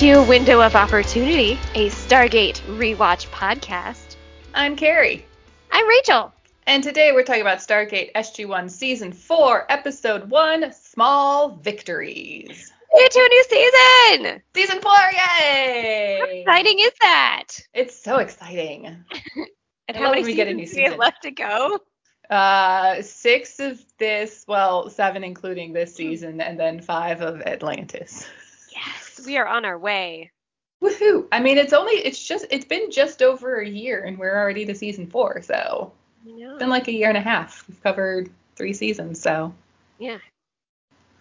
To Window of Opportunity, a Stargate rewatch podcast. I'm Carrie, I'm Rachel. and today we're talking about Stargate SG1 Season 4, Episode 1 Small Victories. Into a new season! Season 4, yay! How exciting is that? It's so exciting. And I how many we get a new seasons we have season. left to go? Uh, six of this, well, seven including this season, and then five of Atlantis. We are on our way. Woohoo! I mean, it's only, it's just, it's been just over a year, and we're already to season four, so know. it's been like a year and a half. We've covered three seasons, so yeah,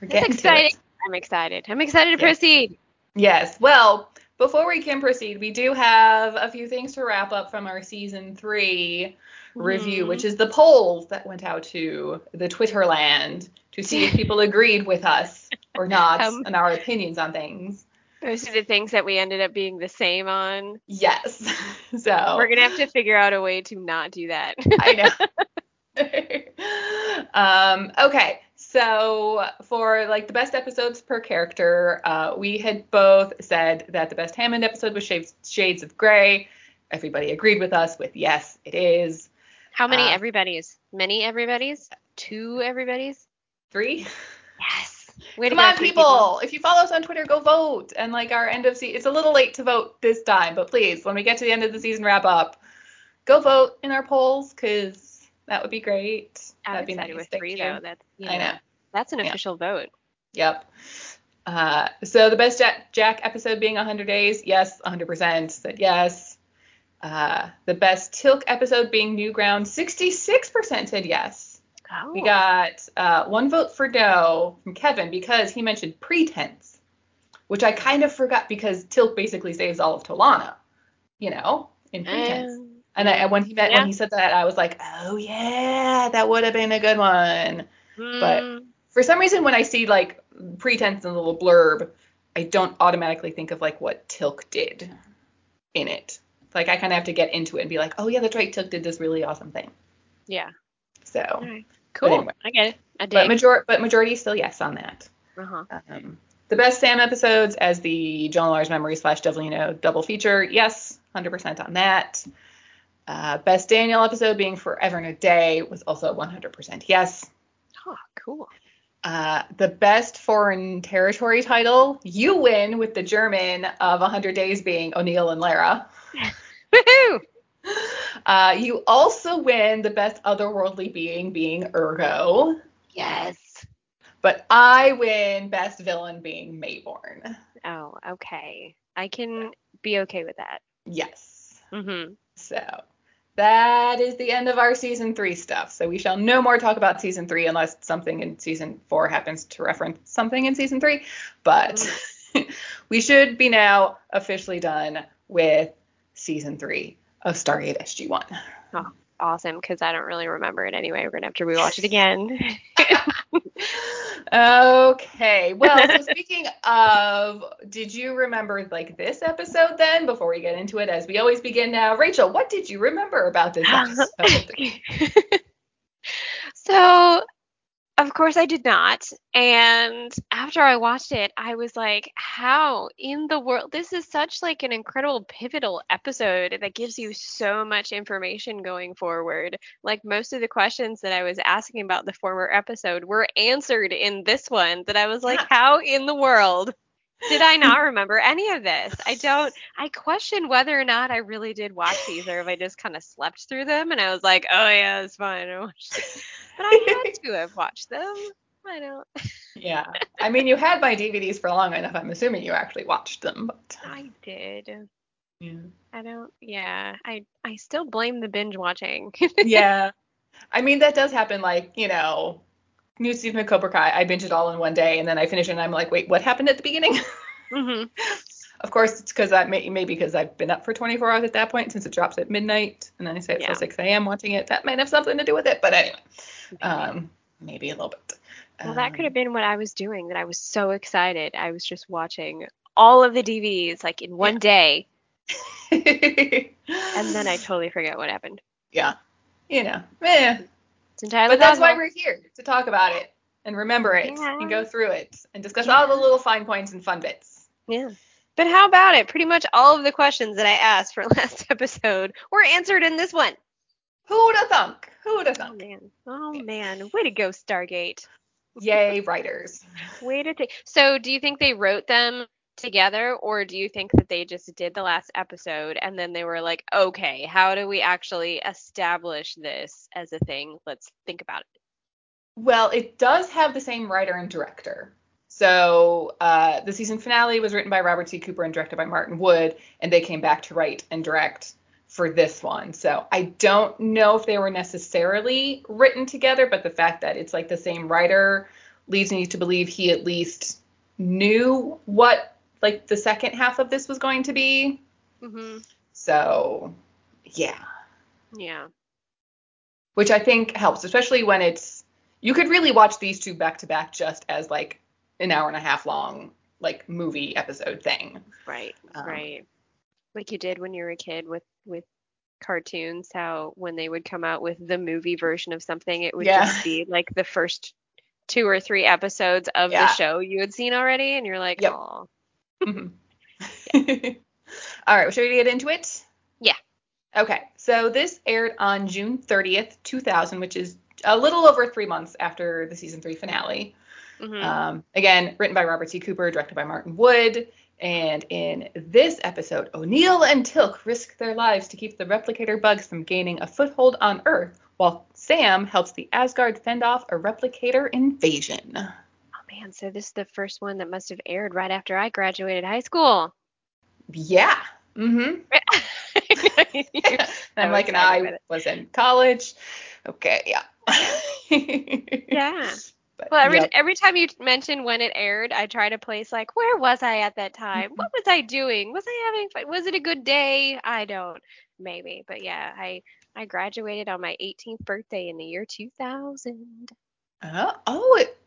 we're getting to exciting. it. I'm excited. I'm excited to Yeah. proceed. Yes. Well, before we can proceed, we do have a few things to wrap up from our season three review, Mhm. which is the polls that went out to the Twitter land to see if people agreed with us or not Um, and our opinions on things. Those are the things that we ended up being the same on. Yes. So We're gonna have to figure out a way to not do that. I know. um, okay, so for like the best episodes per character, uh, we had both said that the best Hammond episode was Shades, Shades of Grey. Everybody agreed with us with yes, it is. How many Uh, everybody's? Many everybody's? Two everybody's? Three. Yes. Way Come on, three people. If you follow us on Twitter, go vote. And like our end of season, it's a little late to vote this time, but please, when we get to the end of the season wrap up, go vote in our polls because that would be great. I'm That'd be nice. with Thank three you. though. That's you I know. That's an Yeah. official vote. Yep. Uh, so the best Jack, Jack episode being 100 days, yes, 100% said yes. Uh, the best Teal'c episode being New Ground, 66% said yes. Oh. We got uh, one vote for no from Kevin because he mentioned pretense, which I kind of forgot because Teal'c basically saves all of Tollana, you know, in pretense. Um, and I, when he met, yeah. when he said that, I was like, oh yeah, that would have been a good one but- mm, for some reason when I see like pretense in the little blurb, I don't automatically think of like what Teal'c did in it. Like I kind of have to get into it and be like, oh yeah, that's right, Teal'c did this really awesome thing. yeah. So, right. Cool. anyway. I get it. I but major but majority still yes on that. uh-huh. Um, the best Sam episodes as the Jolinar's Memory slash Devlino double feature, yes, 100% on that. Uh, best Daniel episode being Forever and a Day was also 100% yes. Oh, cool. Uh, the best foreign territory title, you win with the German of 100 Days being O'Neill and Laira. Woohoo! Uh, you also win the best otherworldly being being Urgo, Yes. but I win best villain being Maybourne. Oh, okay. I can be okay with that. Yes. Mm-hmm. So that is the end of our season three stuff. So we shall no more talk about season three unless something in season four happens to reference something in season three. But we should be now officially done with season three of Stargate SG1. Oh, awesome, because I don't really remember it anyway. We're gonna have to rewatch it again. Okay. Well, so speaking of, did you remember like this episode then before we get into it as we always begin now? Rachel, what did you remember about this episode? so, of course, I did not. And after I watched it, I was like, how in the world? This is such like an incredible pivotal episode that gives you so much information going forward. Like most of the questions that I was asking about the former episode were answered in this one that I was like, Yeah. how in the world? Did I not remember any of this? I don't. I question whether or not I really did watch these, or if I just kind of slept through them, and I was like, "Oh yeah, it's fine." I watched it. But I had to have watched them. I don't. yeah. I mean, you had my DVDs for long enough. I'm assuming you actually watched them, but I did. yeah. I don't. Yeah. I. I still blame the binge watching. yeah. I mean, that does happen. Like, you know, New Season of Cobra Kai, I binge it all in one day, and then I finish it, and I'm like, wait, what happened at the beginning? hmm of course, it's because I may, maybe because I've been up for 24 hours at that point since it drops at midnight, and then I stay up Yeah. till 6 a.m. watching it. That might have something to do with it, but anyway, um, maybe a little bit. Well, that could have been what I was doing. That I was so excited. I was just watching all of the DVDs like in one day, and then I totally forget what happened. yeah, you know, eh. It's entirely But that's why we're here to talk about it and remember it Yeah. and go through it and discuss Yeah. all the little fine points and fun bits. Yeah. But how about it? Pretty much all of the questions that I asked for last episode were answered in this one. Who'da thunk? Who'da Oh thunk? man. Oh man. Way to go, Stargate. Yay, writers. Way to take. So, do you think they wrote them together, or do you think that they just did the last episode and then they were like, okay, how do we actually establish this as a thing? Let's think about it. Well, it does have the same writer and director. So uh, the season finale was written by Robert C. Cooper and directed by Martin Wood, and they came back to write and direct for this one. So I don't know if they were necessarily written together, but the fact that it's like the same writer leads me to believe he at least knew what like the second half of this was going to be. hmm So yeah, Yeah. which I think helps, especially when it's you could really watch these two back to back just as like an hour and a half long like movie episode thing. Right. Um, right. Like you did when you were a kid with with cartoons, how when they would come out with the movie version of something, it would Yeah. just be like the first two or three episodes of Yeah. the show you had seen already, and you're like, Yep. oh, Mhm. All right, well, should we get into it? Yeah. Okay, so this aired on June 30th, 2000, which is a little over three months after the season three finale. mhm. Um, again, written by Robert C. Cooper, directed by Martin Wood. And in this episode, O'Neill and Teal'c risk their lives to keep the replicator bugs from gaining a foothold on Earth, while Sam helps the Asgard fend off a replicator invasion. Man, so this is the first one that must have aired right after I graduated high school. Yeah. Mm-hmm. I'm like, and I was in college. Okay, yeah. yeah. But, Well, every yep. every time you mention when it aired, I try to place like, where was I at that time? Mm-hmm. What was I doing? Was I having fun? Was it a good day? I don't. Maybe, but yeah, I I graduated on my 18th birthday in the year 2000. Uh, oh, it,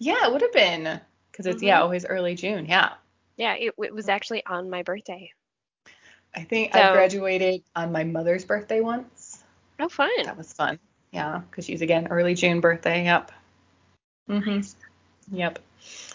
yeah, it would have been because it's yeah Mhm. always early June. Yeah, Yeah, it, it was actually on my birthday. I think I graduated on my mother's birthday once. Oh, fun. That was fun. Yeah, because she's again early June birthday. Yep. hmm Yep.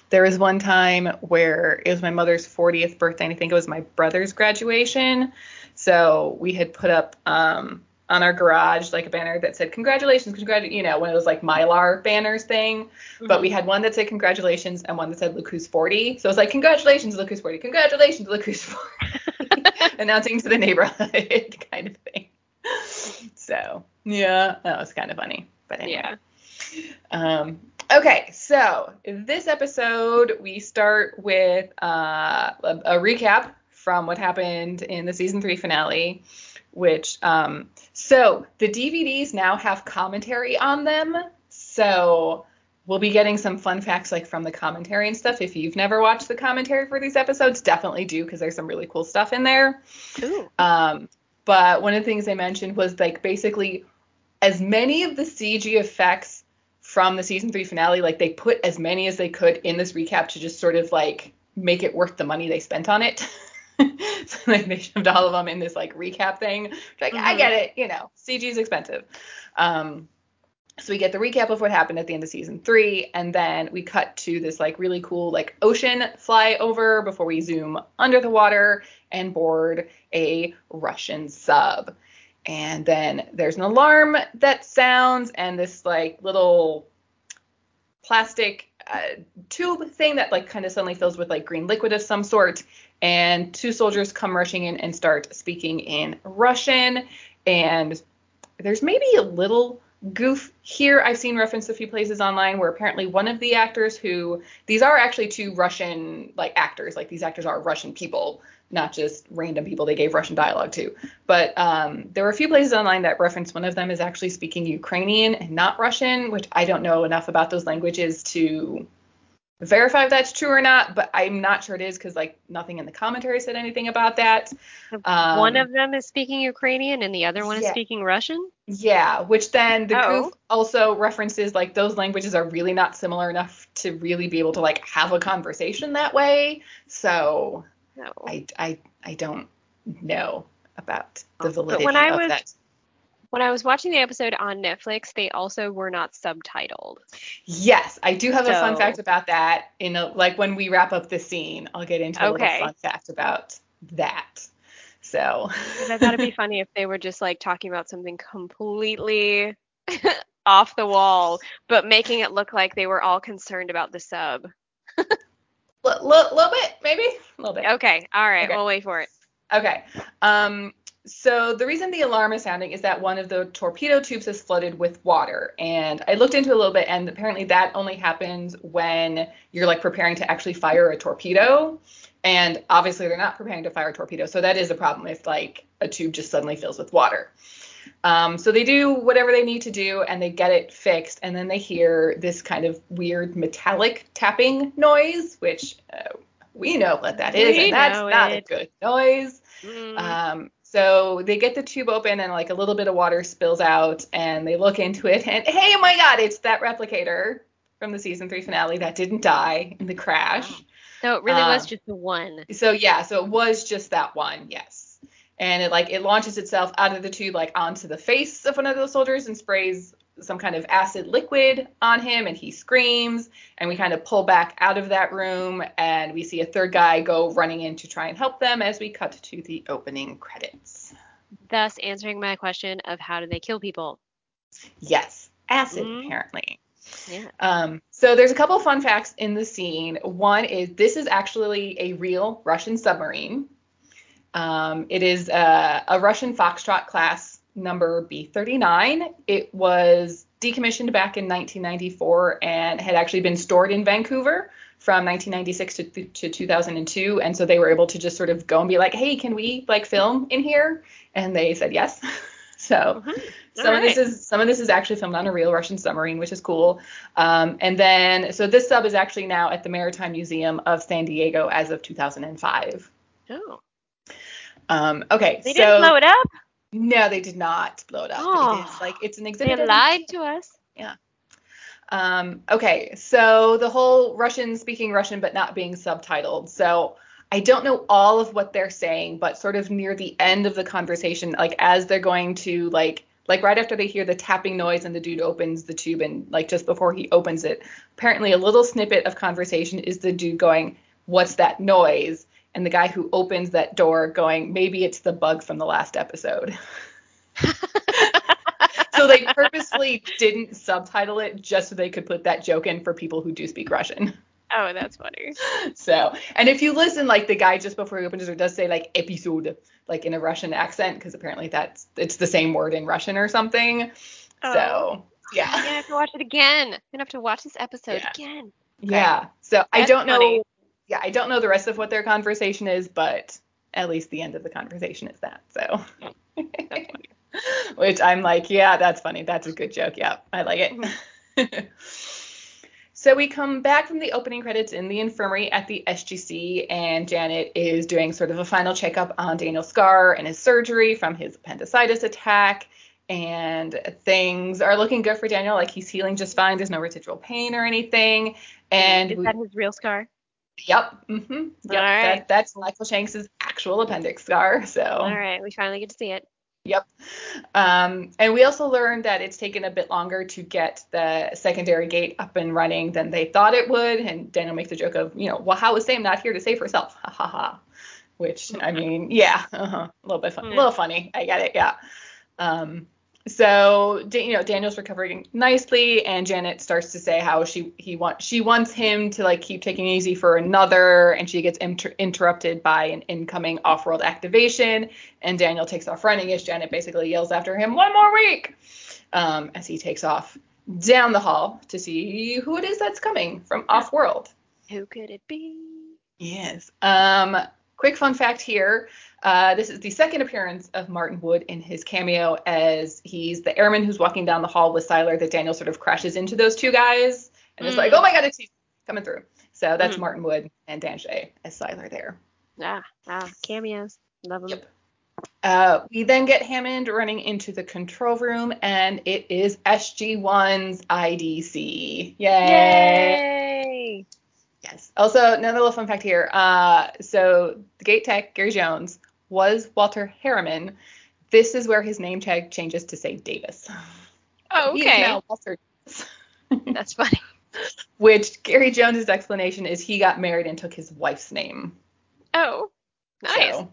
There was one time where it was my mother's 40th birthday, and I think it was my brother's graduation. So we had put up um, on our garage like a banner that said "Congratulations, congrat," you know, one of those like Mylar banners thing. But we had one that said "Congratulations" and one that said "Look who's 40." So it was like "Congratulations, look who's 40." Congratulations, look who's 40. Announcing to the neighborhood kind of thing. So yeah, that was kind of funny. But anyway. yeah. Um, okay, so this episode we start with uh, a, a recap from what happened in the season three finale, which um, so the DVDs now have commentary on them, so we'll be getting some fun facts like from the commentary and stuff. If you've never watched the commentary for these episodes, definitely do because there's some really cool stuff in there. Um, but one of the things they mentioned was like basically as many of the CG effects from the season three finale, like they put as many as they could in this recap to just sort of like make it worth the money they spent on it. so like they shoved all of them in this like recap thing. Like I Mhm. get it, you know, CG is expensive. Um, so we get the recap of what happened at the end of season three, and then we cut to this like really cool like ocean flyover before we zoom under the water and board a Russian sub. And then there's an alarm that sounds, and this like little plastic uh, tube thing that like kind of suddenly fills with like green liquid of some sort. And two soldiers come rushing in and start speaking in Russian. And there's maybe a little goof here. I've seen referenced a few places online where apparently one of the actors who these are actually two Russian like actors, like these actors are Russian people, not just random people they gave Russian dialogue to. But um, there were a few places online that reference one of them is actually speaking Ukrainian and not Russian, which I don't know enough about those languages to verify if that's true or not. But I'm not sure it is because like nothing in the commentary said anything about that. Um, one of them is speaking Ukrainian and the other one is speaking Russian. Yeah, which then the Oh. goof also references like those languages are really not similar enough to really be able to like have a conversation that way. So No. I I I don't know about the validity when I of was- that. When I was watching the episode on Netflix, they also were not subtitled. Yes, I do have a fun fact about that. In a, like when we wrap up the scene, I'll get into a Okay. little fun fact about that. So I thought it'd be funny if they were just like talking about something completely off the wall, but making it look like they were all concerned about the sub. L- little bit, maybe a little bit. Okay, all right, Okay. we'll wait for it. Okay. Um, so the reason the alarm is sounding is that one of the torpedo tubes is flooded with water. And I looked into it a little bit, and apparently that only happens when you're like preparing to actually fire a torpedo. And obviously they're not preparing to fire a torpedo, so that is a problem if like a tube just suddenly fills with water. Um, so they do whatever they need to do and they get it fixed, and then they hear this kind of weird metallic tapping noise, which uh, we know what that is, We and that's not a good noise. Mm, Um, so they get the tube open and like a little bit of water spills out and they look into it and hey, oh my God, it's that replicator from the season three finale that didn't die in the crash. so it really was um, just the one. So yeah, so it was just that one, yes. And it like it launches itself out of the tube like onto the face of one of the soldiers and sprays some kind of acid liquid on him and he screams and we kind of pull back out of that room and we see a third guy go running in to try and help them as we cut to the opening credits. Thus answering my question of how do they kill people? Yes, acid Mhm. apparently. Yeah. Um, so there's a couple fun facts in the scene. One is this is actually a real Russian submarine. Um, it is uh, a Russian Foxtrot class number B39. It was decommissioned back in 1994 and had actually been stored in Vancouver from 1996 to, to 2002. And so they were able to just sort of go and be like, hey, can we like film in here? And they said yes. so Mhm. some of this is some of this is actually filmed on a real Russian submarine, which is cool. Um, and then so this sub is actually now at the Maritime Museum of San Diego as of 2005. Oh, Um, okay, they so didn't blow it up. no, they did not blow it up. Oh. it is like it's an exhibit. a lied to us. Yeah. Um, okay, so the whole Russian speaking Russian but not being subtitled. So I don't know all of what they're saying, but sort of near the end of the conversation, like as they're going to like like right after they hear the tapping noise and the dude opens the tube and like just before he opens it, apparently a little snippet of conversation is the dude going, "What's that noise?" And the guy who opens that door going, "Maybe it's the bug from the last episode." so they purposely didn't subtitle it just so they could put that joke in for people who do speak Russian. Oh, that's funny. So, and if you listen, like the guy just before he opens it does say like episode, like in a Russian accent, because apparently that's it's the same word in Russian or something. Oh. So, I'm yeah, gonna have to watch it again. I'm gonna have to watch this episode Yeah. again. yeah. So I don't know. Yeah, I don't know the rest of what their conversation is, but at least the end of the conversation is that. So. Which I'm like, yeah, that's funny. That's a good joke. Yeah, I like it. Mm-hmm. so we come back from the opening credits in the infirmary at the SGC, and Janet is doing sort of a final checkup on Daniel Scar and his surgery from his appendicitis attack. And things are looking good for Daniel. Like he's healing just fine. There's no residual pain or anything. And Is we, that his real scar? Yep, mm-hmm, yep, All right. that, that's Michael Shanks's actual appendix scar. So All right, we finally get to see it. Yep. Um, and we also learned that it's taken a bit longer to get the secondary gate up and running than they thought it would. And Daniel makes a joke of, you know, well, how is Sam not here to save herself? Ha ha ha. Which, I mean, yeah, uh-huh, a little bit fun, a little funny. I get it, yeah. Um, so, you know, Daniel's recovering nicely, and Janet starts to say how she he wants she wants him to like keep taking it easy for another, and she gets inter- interrupted by an incoming off-world activation, and Daniel takes off running as Janet basically yells after him, "One more week!" Um, as he takes off down the hall to see who it is that's coming from off-world. Who could it be? Yes. Um, quick fun fact here. Uh, this is the second appearance of Martin Wood in his cameo as he's the airman who's walking down the hall with Siler that Daniel sort of crashes into those two guys and it's like, Mm. oh my god, it's coming through. So that's Mm. Martin Wood and Dan Shea as Siler there. Ah, ah, cameos. Love them. Yep. Uh, we then get Hammond running into the control room and it is SG1's IDC. Yay! Yay! Yes. Also, another little fun fact here. Uh, so the gate tech, Gary Jones, was Walter Harriman, this is where his name tag changes to say Davis. Oh, okay. Walter Davis. That's funny. Which Gary Jones's explanation is he got married and took his wife's name. Oh, nice. So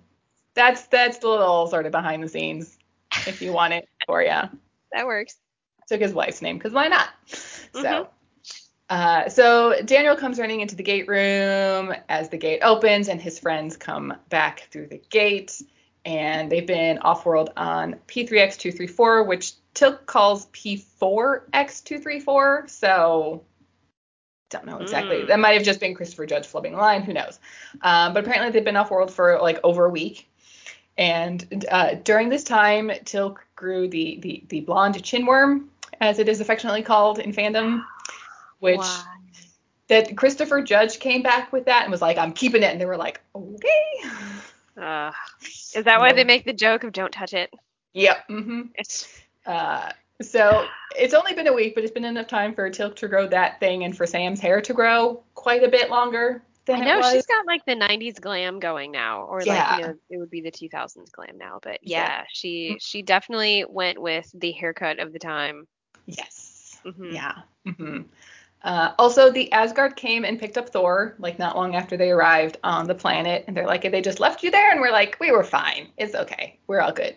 that's that's the little sort of behind the scenes if you want it for you. That works. Took his wife's name because why not? Mhm. So. Uh, so Daniel comes running into the gate room as the gate opens, and his friends come back through the gate. And they've been off-world on P3X234, which Teal'c calls P4X234. So don't know exactly. Mm. That might have just been Christopher Judge flipping the line. Who knows? Um, but apparently they've been off-world for like over a week. And uh, during this time, Teal'c grew the, the the blonde chinworm, as it is affectionately called in fandom, which that Christopher Judge came back with that and was like, "I'm keeping it," and they were like, "Okay." Uh, is that why they make the joke of don't touch it? Yep. hmm Uh, so it's only been a week, but it's been enough time for Teal'c to grow that thing and for Sam's hair to grow quite a bit longer than I know it was. she's got like the 90s glam going now, or like you know it would be the 2000s glam now. But Yeah. yeah, she she definitely went with the haircut of the time. Yes. Mhm. Yeah. hmm Uh, also, the Asgard came and picked up Thor like not long after they arrived on the planet, and they're like, "They just left you there," and we're like, "We were fine. It's okay. We're all good."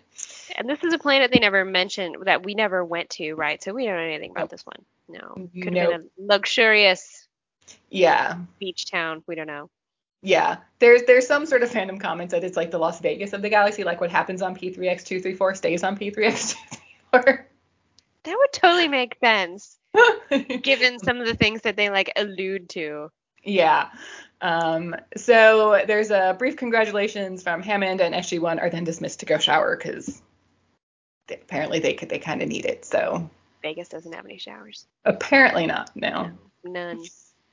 And this is a planet they never mentioned that we never went to, right? So we don't know anything about Nope. this one. No, could have Nope. been a luxurious Yeah. beach town. We don't know. Yeah, there's there's some sort of fandom comments that it's like the Las Vegas of the galaxy, like what happens on P3X234 stays on P3X234. That would totally make sense, given some of the things that they like allude to. yeah. Um, so there's a brief congratulations from Hammond and SG1 are then dismissed to go shower because apparently they could they kind of need it. So Vegas doesn't have any showers. apparently not. No. None.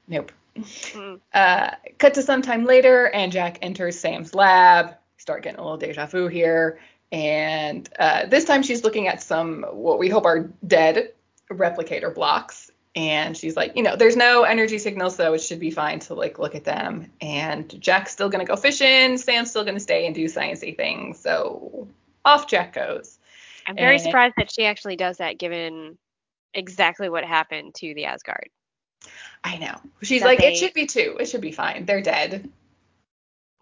Nope. Mm. Uh, cut to some time later, and Jack enters Sam's lab. Start getting a little deja vu here, and uh, this time she's looking at some what we hope are dead replicator blocks, and she's like, you know, there's no energy signals, so it should be fine to like look at them. And Jack's still gonna go fishing. Sam's still gonna stay and do sciencey things. So off Jack goes. I'm very And- surprised that she actually does that, given exactly what happened to the Asgard. I know. She's That like, they- it should be two. It should be fine. They're dead.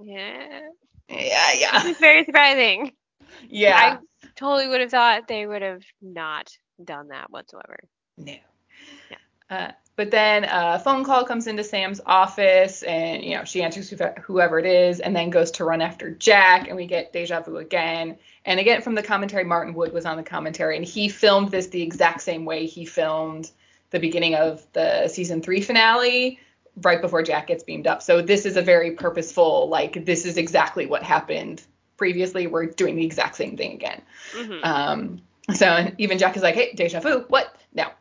Yeah, Yeah, this yeah, is very surprising. yeah. I totally would have thought they would have not done that whatsoever. No. Uh, but then a phone call comes into Sam's office, and you know she answers whoever- it is, and then goes to run after Jack, and we get deja vu again. And again from the commentary, Martin Wood was on the commentary, and he filmed this the exact same way he filmed the beginning of the season three finale, right before Jack gets beamed up. So this is a very purposeful, like this is exactly what happened previously. We're doing the exact same thing again. hmm Um, so even Jack is like, hey, deja vu, what? No. Mm-hmm.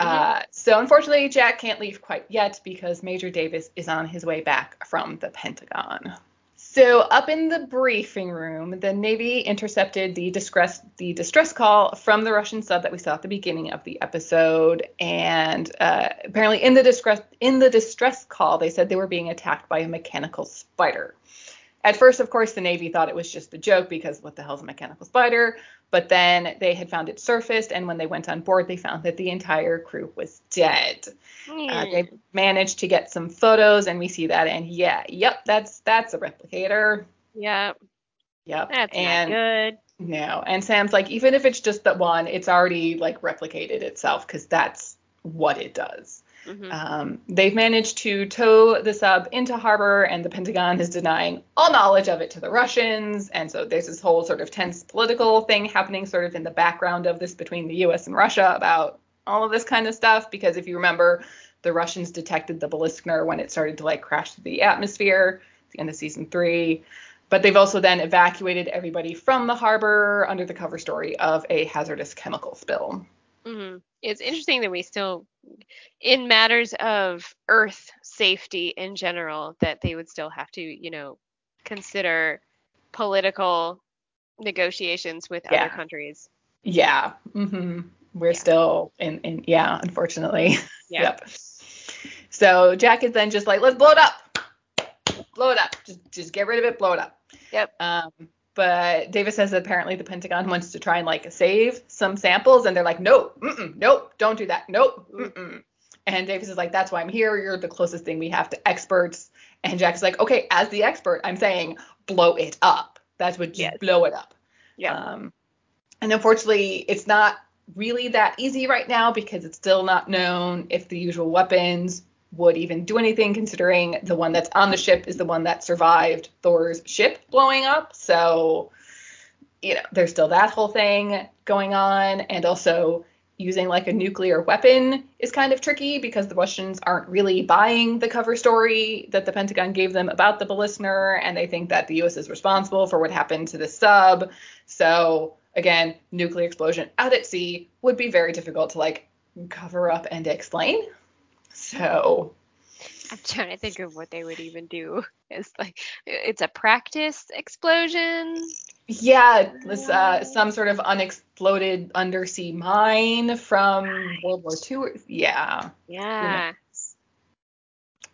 Uh, so unfortunately, Jack can't leave quite yet because Major Davis is on his way back from the Pentagon. So up in the briefing room, the Navy intercepted the distress the distress call from the Russian sub that we saw at the beginning of the episode, and uh, apparently in the distress in the distress call, they said they were being attacked by a mechanical spider. At first, of course, the Navy thought it was just a joke because what the hell's a mechanical spider? But then they had found it surfaced, and when they went on board, they found that the entire crew was dead. Uh, they managed to get some photos, and we see that, and yeah, yep, that's that's a replicator. yeah, Yep. that's and not good. no, and Sam's like, even if it's just that one, it's already like replicated itself because that's what it does. Hmm Um, they've managed to tow the sub into harbor, and the Pentagon is denying all knowledge of it to the Russians. And so there's this whole sort of tense political thing happening, sort of in the background of this between the U.S. and Russia about all of this kind of stuff. Because if you remember, the Russians detected the Beliskner when it started to like crash through the atmosphere at the end of season three. But they've also then evacuated everybody from the harbor under the cover story of a hazardous chemical spill. Hmm It's interesting that we still, in matters of Earth safety in general, that they would still have to, you know, consider political negotiations with Yeah. other countries. Yeah. Mm-hmm. We're Yeah. still in, in, yeah, unfortunately. Yeah. Yep. So Jack is then just like, let's blow it up. Blow it up. Just, just get rid of it, blow it up. Yep. Um, but Davis says that apparently the Pentagon wants to try and like save some samples, and they're like, no, nope, don't do that, nope. Mm-mm. And Davis is like, that's why I'm here. You're the closest thing we have to experts. And Jack's like, okay, as the expert, I'm saying blow it up. That's what Yes. blow it up. Yeah. Um, and unfortunately, it's not really that easy right now because it's still not known if the usual weapons would even do anything, considering the one that's on the ship is the one that survived Thor's ship blowing up. So, you know, there's still that whole thing going on. And also, using like a nuclear weapon is kind of tricky because the Russians aren't really buying the cover story that the Pentagon gave them about the Beliskner, and they think that the U.S. is responsible for what happened to the sub. So again, nuclear explosion out at sea would be very difficult to like cover up and explain. So I'm trying to think of what they would even do. It's like it's a practice explosion. yeah, it was uh, some sort of unexploded undersea mine from World War II. Yeah. Yeah.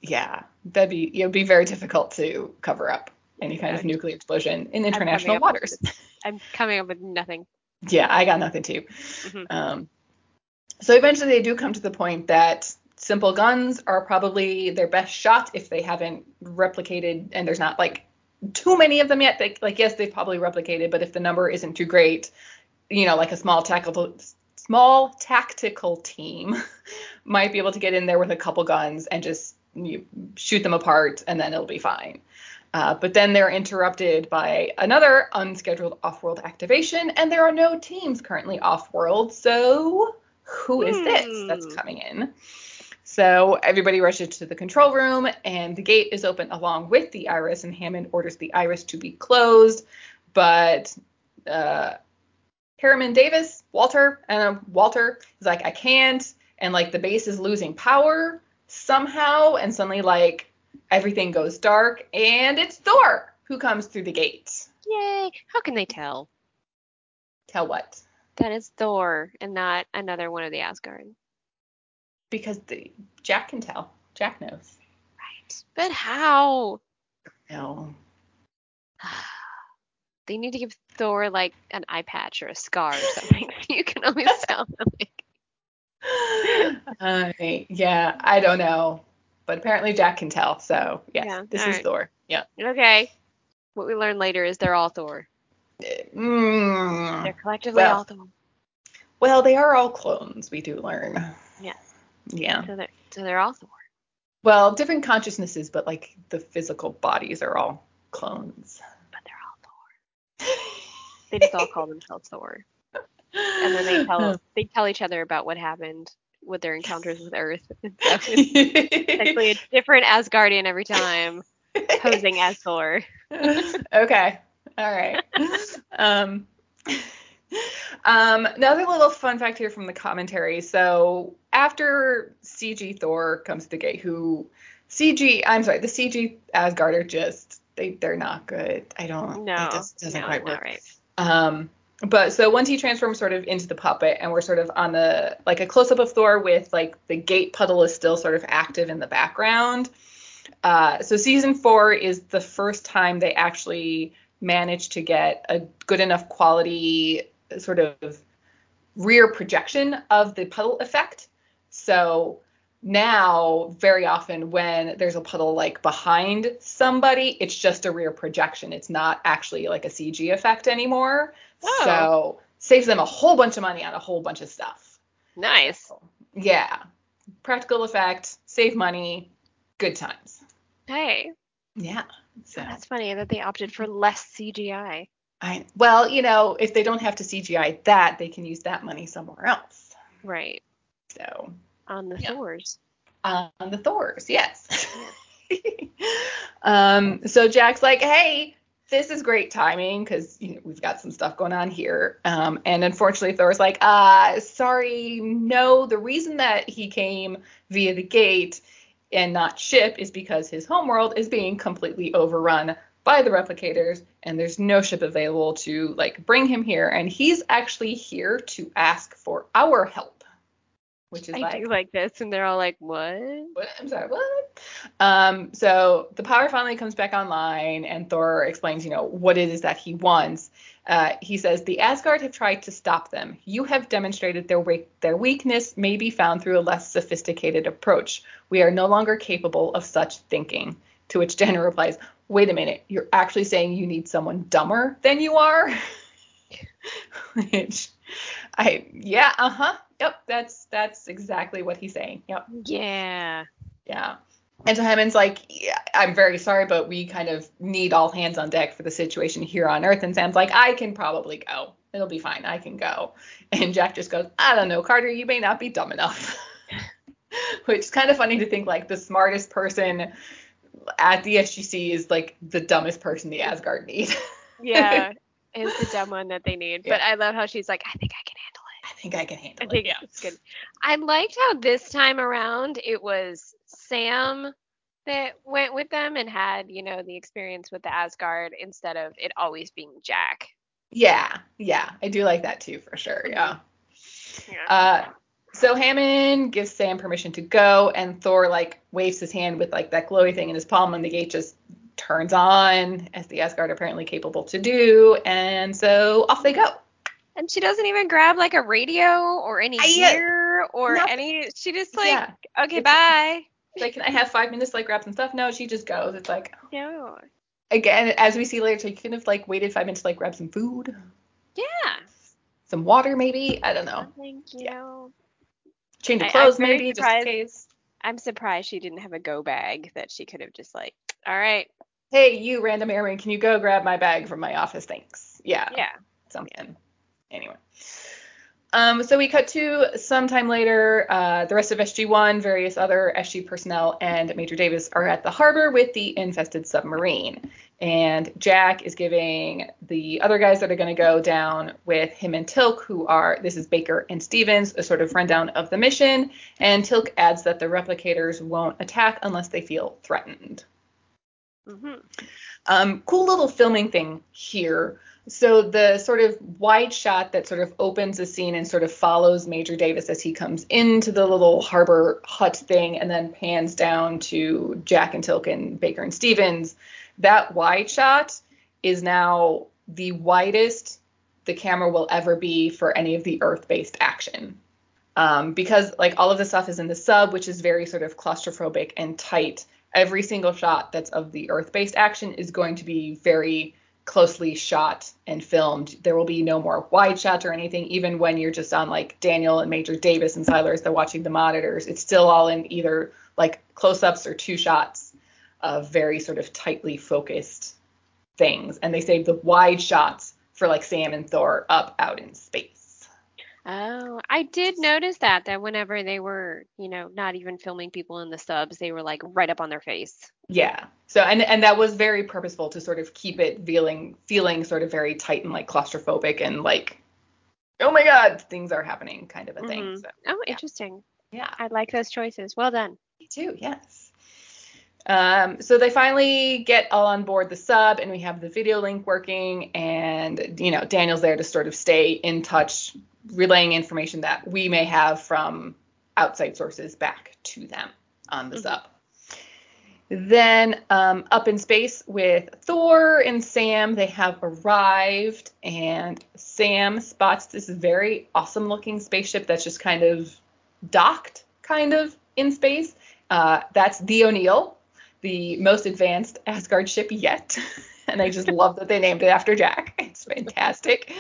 yeah, that'd be it would be very difficult to cover up any kind of nuclear explosion in international with waters. I'm coming up with nothing. yeah, I got nothing too. Mhm. Um, so eventually they do come to the point that simple guns are probably their best shot if they haven't replicated and there's not like too many of them yet. They, like yes, they've probably replicated, but if the number isn't too great, you know, like a small tactical small tactical team might be able to get in there with a couple guns and just you, shoot them apart and then it'll be fine. Uh, but then they're interrupted by another unscheduled off-world activation, and there are no teams currently off-world. So who is this that's Hmm. coming in? So everybody rushes to the control room, and the gate is open along with the Iris, and Hammond orders the Iris to be closed. But uh, Harriman Davis, Walter, and uh, Walter is like, I can't, and like the base is losing power somehow, and suddenly like everything goes dark, and it's Thor who comes through the gate. Yay! How can they tell Tell what? That is Thor and not another one of the Asgard? Because the Jack can tell. Jack knows. Right. But how? No. They need to give Thor like an eye patch or a scar or something. you can always tell. Like, uh, yeah, I don't know. But apparently Jack can tell. So, yes, Yeah, this is right. Thor. Yeah. okay. What we learn later is they're all Thor. Mm. They're collectively Well. all Thor. Well, they are all clones, we do learn. Yeah. Yeah. So they're so they're all Thor. Well, different consciousnesses, but like the physical bodies are all clones. But they're all Thor. They just all call themselves Thor. And then they tell they tell each other about what happened with their encounters with Earth. And so it's actually a different Asgardian every time, posing as Thor. okay. All right. Um, um, another little fun fact here from the commentary. So after CG Thor comes to the gate, who CG, I'm sorry, the CG Asgard are just they they're not good. I don't. No, it just doesn't no, quite work. right. Um, but so once he transforms sort of into the puppet, and we're sort of on the like a close up of Thor with like the gate puddle is still sort of active in the background. Uh, so season four is the first time they actually managed to get a good enough quality sort of rear projection of the puddle effect. So now very often when there's a puddle like behind somebody, it's just a rear projection. It's not actually like a CG effect anymore. Oh. So saves them a whole bunch of money on a whole bunch of stuff. Nice. Yeah. Practical effect, save money, good times. Hey, Yeah. So that's funny that they opted for less CGI. I well, you know, if they don't have to CGI that, they can use that money somewhere else. Right. So On the Yeah. Thors. on the Thors, yes. um, so Jack's like, hey, this is great timing because you know, we've got some stuff going on here. Um, and unfortunately, Thor's like, uh, sorry, no. The reason that he came via the gate and not ship is because his homeworld is being completely overrun by the replicators and there's no ship available to like bring him here and he's actually here to ask for our help which is I like like this, and they're all like, "What?" what? I'm sorry, what? Um, so the power finally comes back online, and Thor explains, you know, what it is that he wants. Uh, he says, The Asgard have tried to stop them. You have demonstrated their, we- their weakness may be found through a less sophisticated approach. We are no longer capable of such thinking. To which Jenna replies, Wait a minute, you're actually saying you need someone dumber than you are? which I, yeah, uh huh. Yep, that's that's exactly what he's saying. Yep. Yeah. Yeah. And so Hammond's like, yeah, I'm very sorry, but we kind of need all hands on deck for the situation here on Earth. And Sam's like, I can probably go. It'll be fine. I can go. And Jack just goes, I don't know, Carter, you may not be dumb enough. Which is kind of funny to think like the smartest person at the SGC is like the dumbest person the Asgard need. Yeah. Is the dumb one that they need. But Yeah. I love how she's like, I think I can handle it. I think I can handle I it. think Yeah. it's good. I liked how this time around it was Sam that went with them and had, you know, the experience with the Asgard instead of it always being Jack. Yeah. Yeah. I do like that too, for sure. Yeah. Yeah. Uh, so Hammond gives Sam permission to go, and Thor like waves his hand with like that glowy thing in his palm, and the gate just turns on, as the Asgard are apparently capable to do, and so off they go. and she doesn't even grab like a radio or any I, uh, gear or nothing. any. She just like, yeah, okay, It's- bye. Like, can I have five minutes to like grab some stuff? No, she just goes. It's like No. again, as we see later, she could have like waited five minutes to like grab some food, Yeah. some water maybe. I don't know. Thank you Yeah. Know. Change I- of I'm clothes very maybe, just in case. I'm surprised she didn't have a go bag that she could have just like, all right, Hey, you random airman, can you go grab my bag from my office? Thanks. Yeah. yeah. something. Anyway. Um, so we cut to sometime later. Uh, the rest of SG1, various other SG personnel, and Major Davis are at the harbor with the infested submarine. And Jack is giving the other guys that are going to go down with him and Teal'c, who are this is Baker and Stevens, a sort of rundown of the mission. And Teal'c adds that the replicators won't attack unless they feel threatened. hmm Um, cool little filming thing here. So the sort of wide shot that sort of opens the scene and sort of follows Major Davis as he comes into the little harbor hut thing and then pans down to Jack and Teal'c and Baker and Stevens. That wide shot is now the widest the camera will ever be for any of the Earth-based action. Um, because like all of the stuff is in the sub, which is very sort of claustrophobic and tight. Every single shot that's of the Earth-based action is going to be very closely shot and filmed. There will be no more wide shots or anything. Even when you're just on like Daniel and Major Davis and Siler as they're watching the monitors, it's still all in either like close-ups or two shots of very sort of tightly focused things. And they save the wide shots for like Sam and Thor up out in space. Oh, I did notice that that whenever they were, you know, not even filming people in the subs, they were like right up on their face. Yeah. So and and that was very purposeful to sort of keep it feeling feeling sort of very tight and like claustrophobic and like oh my god things are happening kind of a thing. Mhm. So Oh, Yeah. interesting. yeah. I like those choices. Well done. Me too, yes. Um, so they finally get all on board the sub, and we have the video link working, and you know Daniel's there to sort of stay in touch, relaying information that we may have from outside sources back to them on the Mhm. sub. Then um, up in space with Thor and Sam, they have arrived, and Sam spots this very awesome looking spaceship that's just kind of docked, kind of in space. Uh, that's the O'Neill, the most advanced Asgard ship yet. and I just love that they named it after Jack. It's fantastic.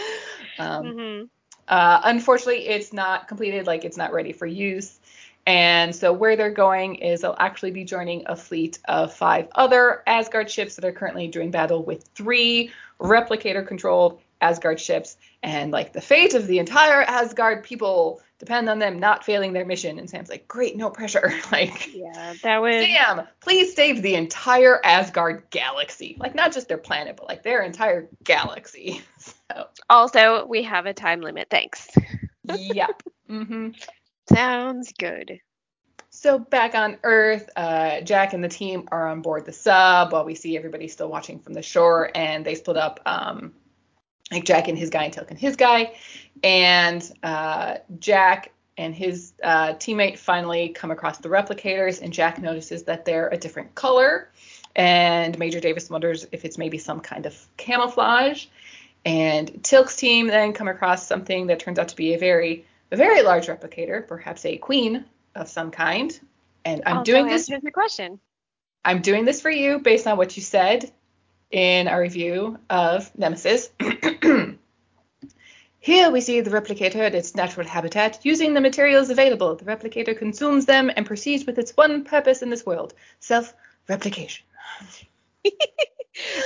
Um, hmm uh, unfortunately, it's not completed, like it's not ready for use. And so where they're going is they'll actually be joining a fleet of five other Asgard ships that are currently doing battle with three replicator-controlled Asgard ships. And like the fate of the entire Asgard people depend on them not failing their mission. And Sam's like, great, no pressure. like, Yeah, that was. Sam, please save the entire Asgard galaxy. Like not just their planet, but like their entire galaxy. So Also, we have a time limit. Thanks. yeah. hmm Sounds good. So back on Earth, uh, Jack and the team are on board the sub while we see everybody still watching from the shore, and they split up. Um, like Jack and his guy and Teal'c and his guy, and uh, Jack and his uh, teammate finally come across the replicators, and Jack notices that they're a different color. And Major Davis wonders if it's maybe some kind of camouflage. And Teal'c's team then come across something that turns out to be a very, a very large replicator, perhaps a queen of some kind. And I'm doing this. answers the question. I'm doing this for you based on what you said in our review of Nemesis. Here we see the replicator at its natural habitat, using the materials available. The replicator consumes them and proceeds with its one purpose in this world self replication.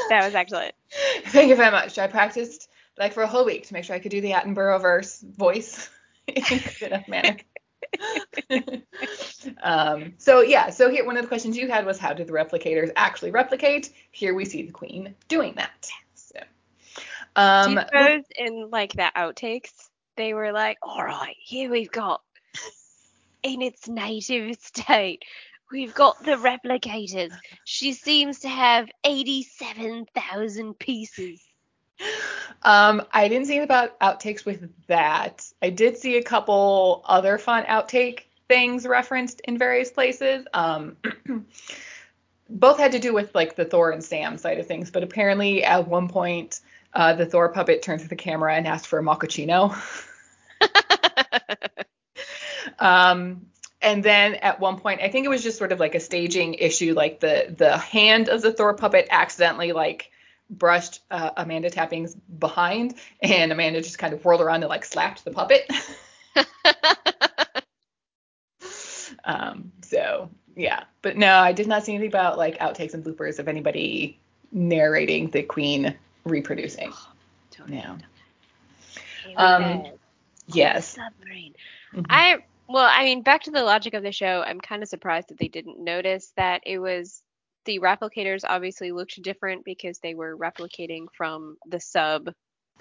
That was excellent. Thank you very much. I practiced like for a whole week to make sure I could do the Attenborough verse voice in good manner. um, so yeah, so here one of the questions you had was how do the replicators actually replicate? Here we see the queen doing that. So, Do um, you suppose in like the outtakes, they were like, all right, here we've got in its native state, we've got the replicators. She seems to have 87,000 pieces. Um, I didn't see about outtakes with that. I did see a couple other fun outtake things referenced in various places. Um, both had to do with like the Thor and Sam side of things, but apparently at one point uh, the Thor puppet turned to the camera and asked for a mochaccino. Um, and then at one point, I think it was just sort of like a staging issue, like the the hand of the Thor puppet accidentally like brushed uh, Amanda Tapping's behind, and Amanda just kind of whirled around and like slapped the puppet. um, so yeah, but no, I did not see anything about like outtakes and bloopers of anybody narrating the queen reproducing. No. Um, Yes. submarine. Mhm. I well, I mean, back to the logic of the show. I'm kind of surprised that they didn't notice that it was the replicators. Obviously, looked different because they were replicating from the sub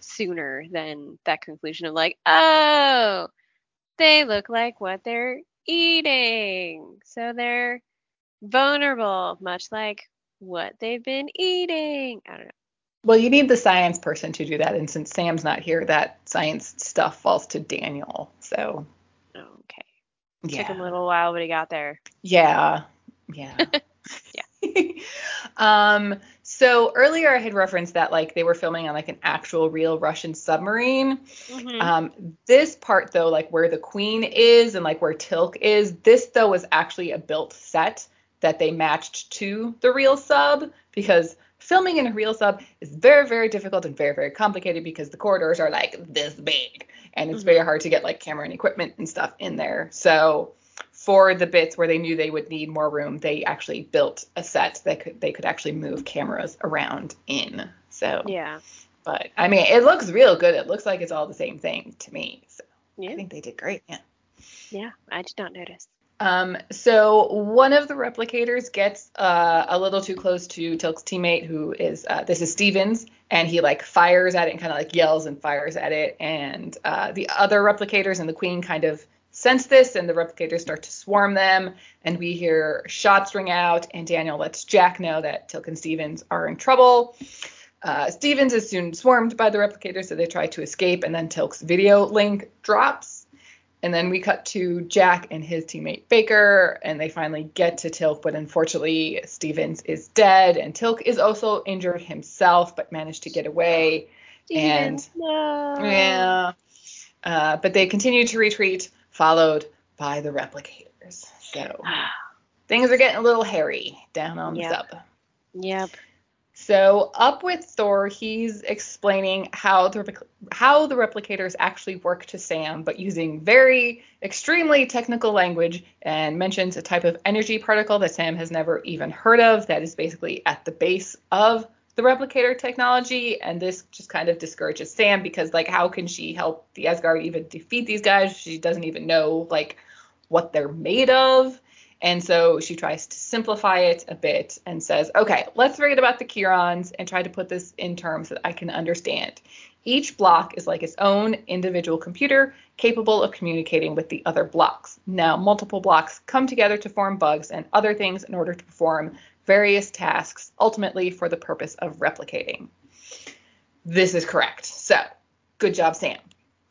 sooner than that conclusion of like, oh, they look like what they're eating, so they're vulnerable, much like what they've been eating. I don't know. Well, you need the science person to do that, and since Sam's not here, that science stuff falls to Daniel. So Okay. Took him a little while, but he got there. yeah, yeah, yeah. um. So earlier I had referenced that like they were filming on like an actual real Russian submarine. Mhm. Um, this part though, like where the Queen is and like where Teal'c is, this though was actually a built set that they matched to the real sub because filming in a real sub is very very difficult and very very complicated because the corridors are like this big and it's Mhm. very hard to get like camera and equipment and stuff in there. So for the bits where they knew they would need more room, they actually built a set that could they could actually move cameras around in. So yeah. but I mean, it looks real good. It looks like it's all the same thing to me. So I think they did great. Yeah. Yeah. I did not notice. Um, so one of the replicators gets uh, a little too close to Teal'c's teammate, who is uh, this is Stevens, and he like fires at it and kind of like yells and fires at it. And uh, the other replicators and the Queen kind of sense this, and the replicators start to swarm them. And we hear shots ring out, and Daniel lets Jack know that Teal'c and Stevens are in trouble. Uh, Stevens is soon swarmed by the replicators, so they try to escape, and then Teal'c's video link drops. And then we cut to Jack and his teammate Baker, and they finally get to Teal'c, but unfortunately, Stevens is dead, and Teal'c is also injured himself, but managed to get away. And- no. Yeah. Uh, but they continue to retreat, followed by the replicators. So things are getting a little hairy down on Yep. the sub. Yep. So up with Thor, he's explaining how the how the replicators actually work to Sam, but using very extremely technical language, and mentions a type of energy particle that Sam has never even heard of. That is basically at the base of the replicator technology, and this just kind of discourages Sam because like how can she help the Asgard even defeat these guys? She doesn't even know like what they're made of. And so she tries to simplify it a bit and says, okay, let's forget about the Kirons and try to put this in terms that I can understand. Each block is like its own individual computer capable of communicating with the other blocks. Now, multiple blocks come together to form bugs and other things in order to perform various tasks, ultimately for the purpose of replicating. This is correct. So, good job, Sam.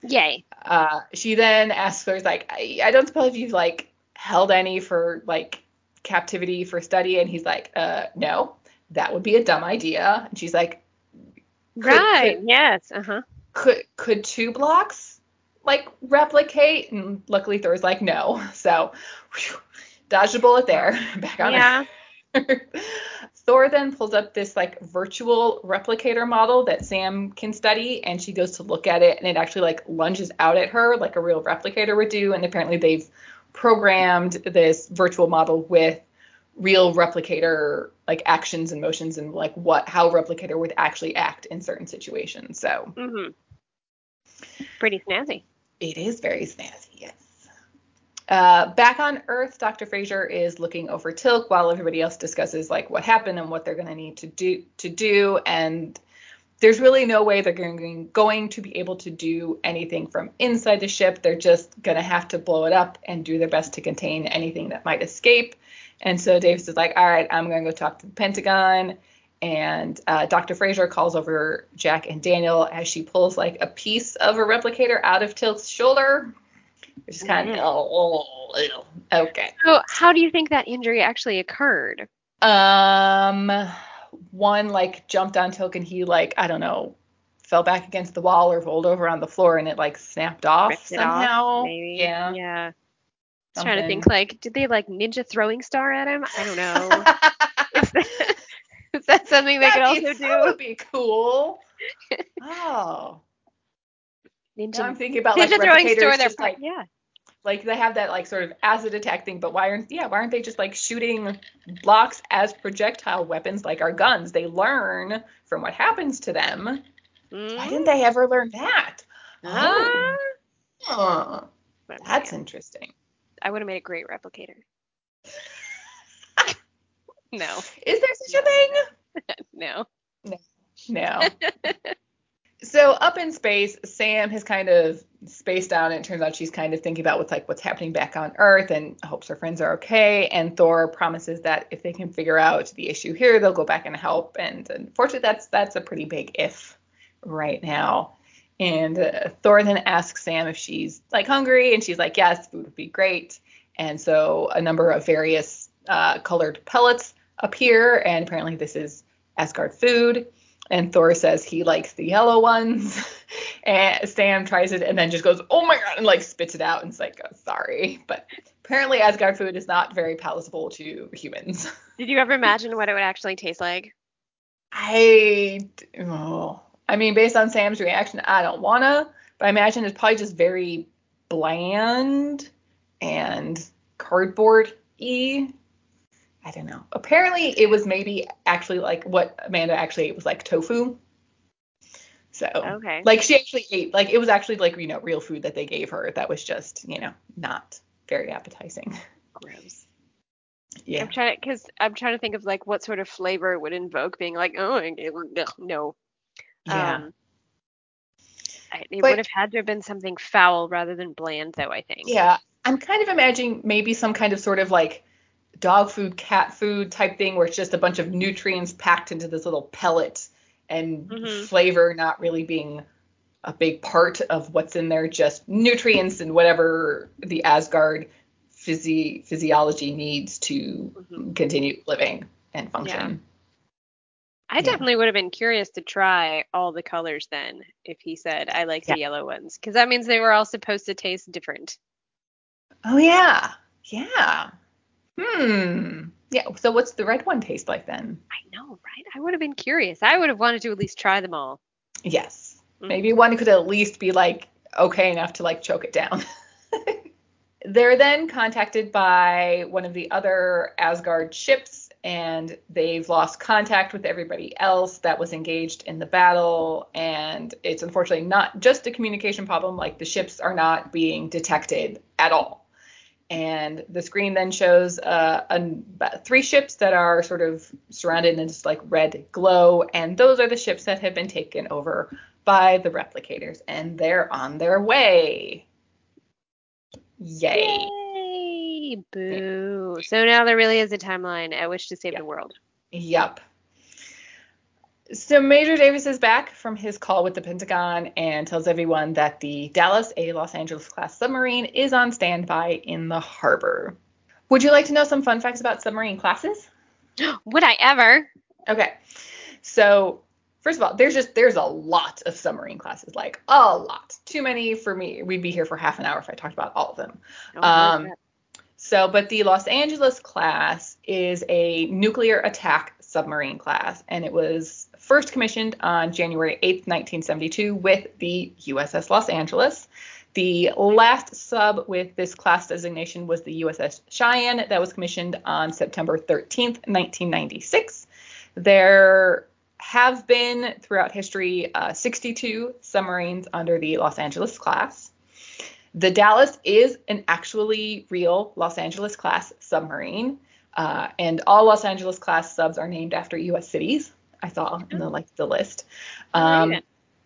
Yay. Uh, she then asks her, like, I, I don't suppose you've like held any for like captivity for study, and he's like, uh, no, that would be a dumb idea. And she's like, right. could, yes. Uh huh. could could two blocks like replicate? And luckily Thor's like, no. So whew, dodged a bullet there. Back on it. Yeah. Earth. Thor then pulls up this like virtual replicator model that Sam can study, and she goes to look at it, and it actually like lunges out at her like a real replicator would do. And apparently they've programmed this virtual model with real replicator like actions and motions and like what how replicator would actually act in certain situations. So hmm Pretty snazzy. it is very snazzy. Uh, back on Earth, Dr. Fraiser is looking over Teal'c while everybody else discusses like what happened and what they're going to need to do to do. And there's really no way they're going, going to be able to do anything from inside the ship. They're just going to have to blow it up and do their best to contain anything that might escape. And so Davis is like, all right, I'm going to go talk to the Pentagon. And uh, Dr. Fraiser calls over Jack and Daniel as she pulls like a piece of a replicator out of Teal'c's shoulder, which is kind of oh, oh, okay. So, how do you think that injury actually occurred? Um, one like jumped on Teal'c and he like I don't know fell back against the wall or rolled over on the floor and it like snapped off Ripped somehow. off, maybe. Yeah. Yeah. I was trying to think like, did they like ninja throwing star at him? I don't know. is, that, is that something they could That'd also be- That do? would be cool. Oh, Ninja, now I'm thinking about like ninja throwing replicators star. They're just like yeah. like they have that like sort of acid attack thing, but why aren't yeah why aren't they just like shooting blocks as projectile weapons like our guns? They learn from what happens to them. Why Mm. didn't they ever learn that? Ah. Oh, But, that's yeah, interesting. I would have made a great replicator. no, Is there such a thing? No. No. No. so up in space, Sam has kind of spaced out, and it turns out she's kind of thinking about what's like what's happening back on Earth, and hopes her friends are okay. And Thor promises that if they can figure out the issue here, they'll go back and help. And unfortunately, that's that's a pretty big if right now. And uh, Thor then asks Sam if she's like hungry, and she's like, yes, food would be great. And so a number of various uh, colored pellets appear, and apparently this is Asgard food. And Thor says he likes the yellow ones. and Sam tries it and then just goes, oh my god, and like spits it out and it's like, oh, sorry. But apparently Asgard food is not very palatable to humans. Did you ever imagine what it would actually taste like? I, oh, I mean, based on Sam's reaction, I don't wanna, but I imagine it's probably just very bland and cardboard y. I don't know. Apparently, it was maybe actually like what Amanda actually ate was like tofu. So, Okay. like she actually ate like it was actually like you know real food that they gave her that was just you know not very appetizing. Gross. Yeah. I'm trying to, because I'm trying to think of like what sort of flavor it would invoke being like, oh, no. Yeah. Um, it But- would have had to have been something foul rather than bland, though. I think. Yeah. I'm kind of imagining maybe some kind of sort of like dog food, cat food type thing where it's just a bunch of nutrients packed into this little pellet and Mhm. flavor not really being a big part of what's in there, just nutrients and whatever the Asgard physi- physiology needs to Mhm. continue living and function. I Yeah. definitely would have been curious to try all the colors then if he said I like Yeah. the yellow ones because that means they were all supposed to taste different. Oh yeah. Yeah. Hmm. Yeah. So what's the red one taste like then? I know, right? I would have been curious. I would have wanted to at least try them all. Yes. Mhm. Maybe one could at least be like okay enough to like choke it down. They're then contacted by one of the other Asgard ships and they've lost contact with everybody else that was engaged in the battle and it's unfortunately not just a communication problem like the ships are not being detected at all. And the screen then shows uh, about three ships that are sort of surrounded in this like red glow, and those are the ships that have been taken over by the replicators, and they're on their way. Yay! Yay! Boo. So now there really is a timeline at which to save Yeah. the world. Yup. So Major Davis is back from his call with the Pentagon and tells everyone that the Dallas, a Los Angeles class submarine, is on standby in the harbor. Would you like to know some fun facts about submarine classes? Would I ever? Okay. So first of all, there's just there's a lot of submarine classes, like a lot. Too many for me. We'd be here for half an hour if I talked about all of them. Oh, Um, so, but the Los Angeles class is a nuclear attack submarine class, and it was first commissioned on January 8, 1972, with the USS Los Angeles. The last sub with this class designation was the USS Cheyenne, that was commissioned on September 13, 1996. There have been throughout history uh, 62 submarines under the Los Angeles class. The Dallas is an actually real Los Angeles class submarine, uh, and all Los Angeles class subs are named after U.S. cities. I saw in the like the list. Um,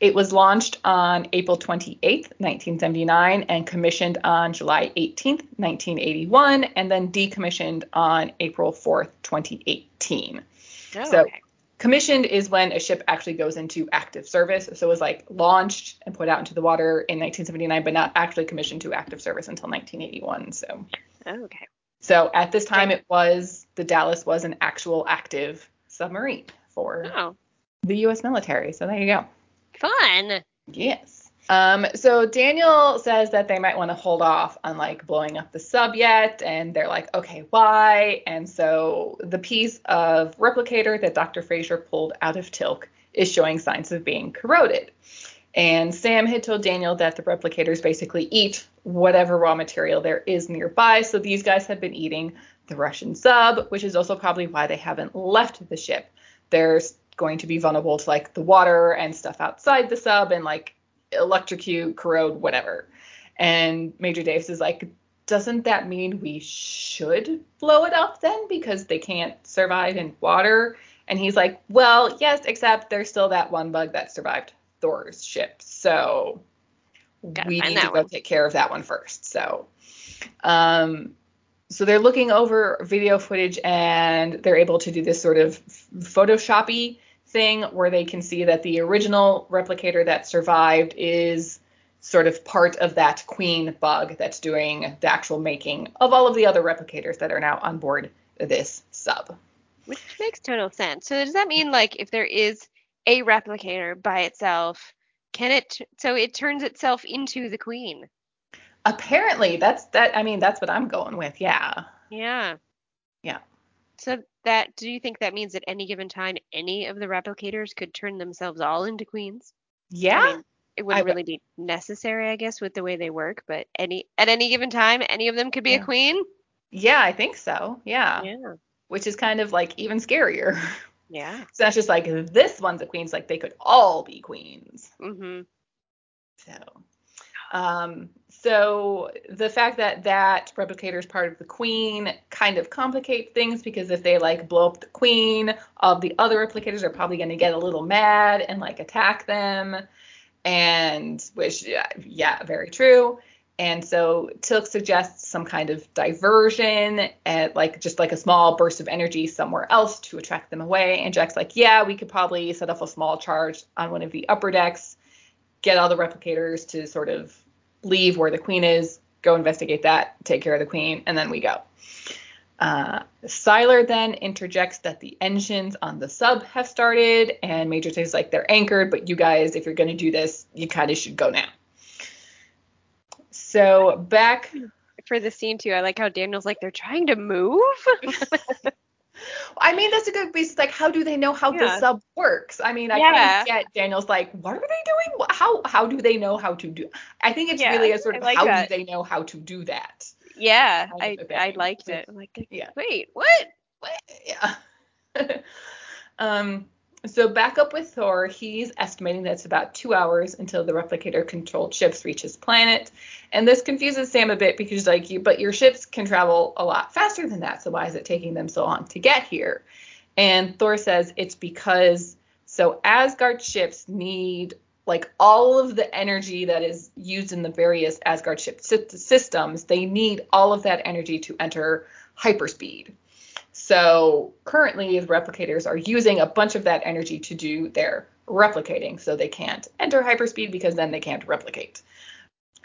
it was launched on April 28th, 1979, and commissioned on July 18th, 1981, and then decommissioned on April 4th, 2018. Oh, so- okay. Commissioned is when a ship actually goes into active service. So it was like launched and put out into the water in 1979, but not actually commissioned to active service until 1981. So, Oh, okay. so at this time, it was the Dallas was an actual active submarine for Oh, the U.S. military. So there you go. fun. Yes. Um, so Daniel says that they might want to hold off on like blowing up the sub yet, and they're like, okay, why? And so the piece of replicator that Dr. Fraiser pulled out of Teal'c is showing signs of being corroded. And Sam had told Daniel that the replicators basically eat whatever raw material there is nearby. So these guys have been eating the Russian sub, which is also probably why they haven't left the ship. They're going to be vulnerable to like the water and stuff outside the sub and like electrocute, corrode, whatever. And Major Davis is like, doesn't that mean we should blow it up then because they can't survive in water? And he's like, well, yes, except there's still that one bug that survived Thor's ship. So Gotta we need to go one. take care of that one first. So, um, so they're looking over video footage and they're able to do this sort of photoshoppy thing where they can see that the original replicator that survived is sort of part of that queen bug that's doing the actual making of all of the other replicators that are now on board this sub. Which makes total sense. So does that mean like if there is a replicator by itself, can it so it turns itself into the queen? Apparently, that's that. I mean, that's what I'm going with. Yeah. Yeah. Yeah. So that do you think that means at any given time any of the replicators could turn themselves all into queens? Yeah. I mean, it wouldn't would- really be necessary, I guess, with the way they work, but any at any given time, any of them could be Yeah. a queen. yeah, I think so. Yeah. Yeah. Which is kind of like even scarier. Yeah. so that's just like this one's a queen's like they could all be queens. Mm-hmm. So, um, so the fact that that replicator is part of the queen kind of complicates things because if they like blow up the queen, of the other replicators are probably going to get a little mad and like attack them, and which yeah, very true. And so Teal'c suggests some kind of diversion at like just like a small burst of energy somewhere else to attract them away. And Jack's like, yeah, we could probably set off a small charge on one of the upper decks get all the replicators to sort of leave where the queen is, go investigate that, take care of the queen, and then we go. Uh, Siler then interjects that the engines on the sub have started, and Major says like they're anchored, but you guys, if you're going to do this, you kind of should go now. So back, For the scene too, I like how Daniel's like they're trying to move. I mean that's a good piece. Like, how do they know how the sub works? I mean, I Yeah. of get Daniel's like, what are they doing? How how do they know how to do? I think it's Yeah, really a sort of like how that. do they know how to do that? yeah, I I liked it. I'm like, Yeah. wait, what? What? Yeah. um, so back up with Thor, he's estimating that it's about two hours until the replicator controlled ships reach his planet. And this confuses Sam a bit because like, you, but your ships can travel a lot faster than that. So why is it taking them so long to get here? And Thor says it's because so Asgard ships need like all of the energy that is used in the various Asgard ship sy- systems, they need all of that energy to enter hyperspeed. So currently, the replicators are using a bunch of that energy to do their replicating. So they can't enter hyperspeed because then they can't replicate.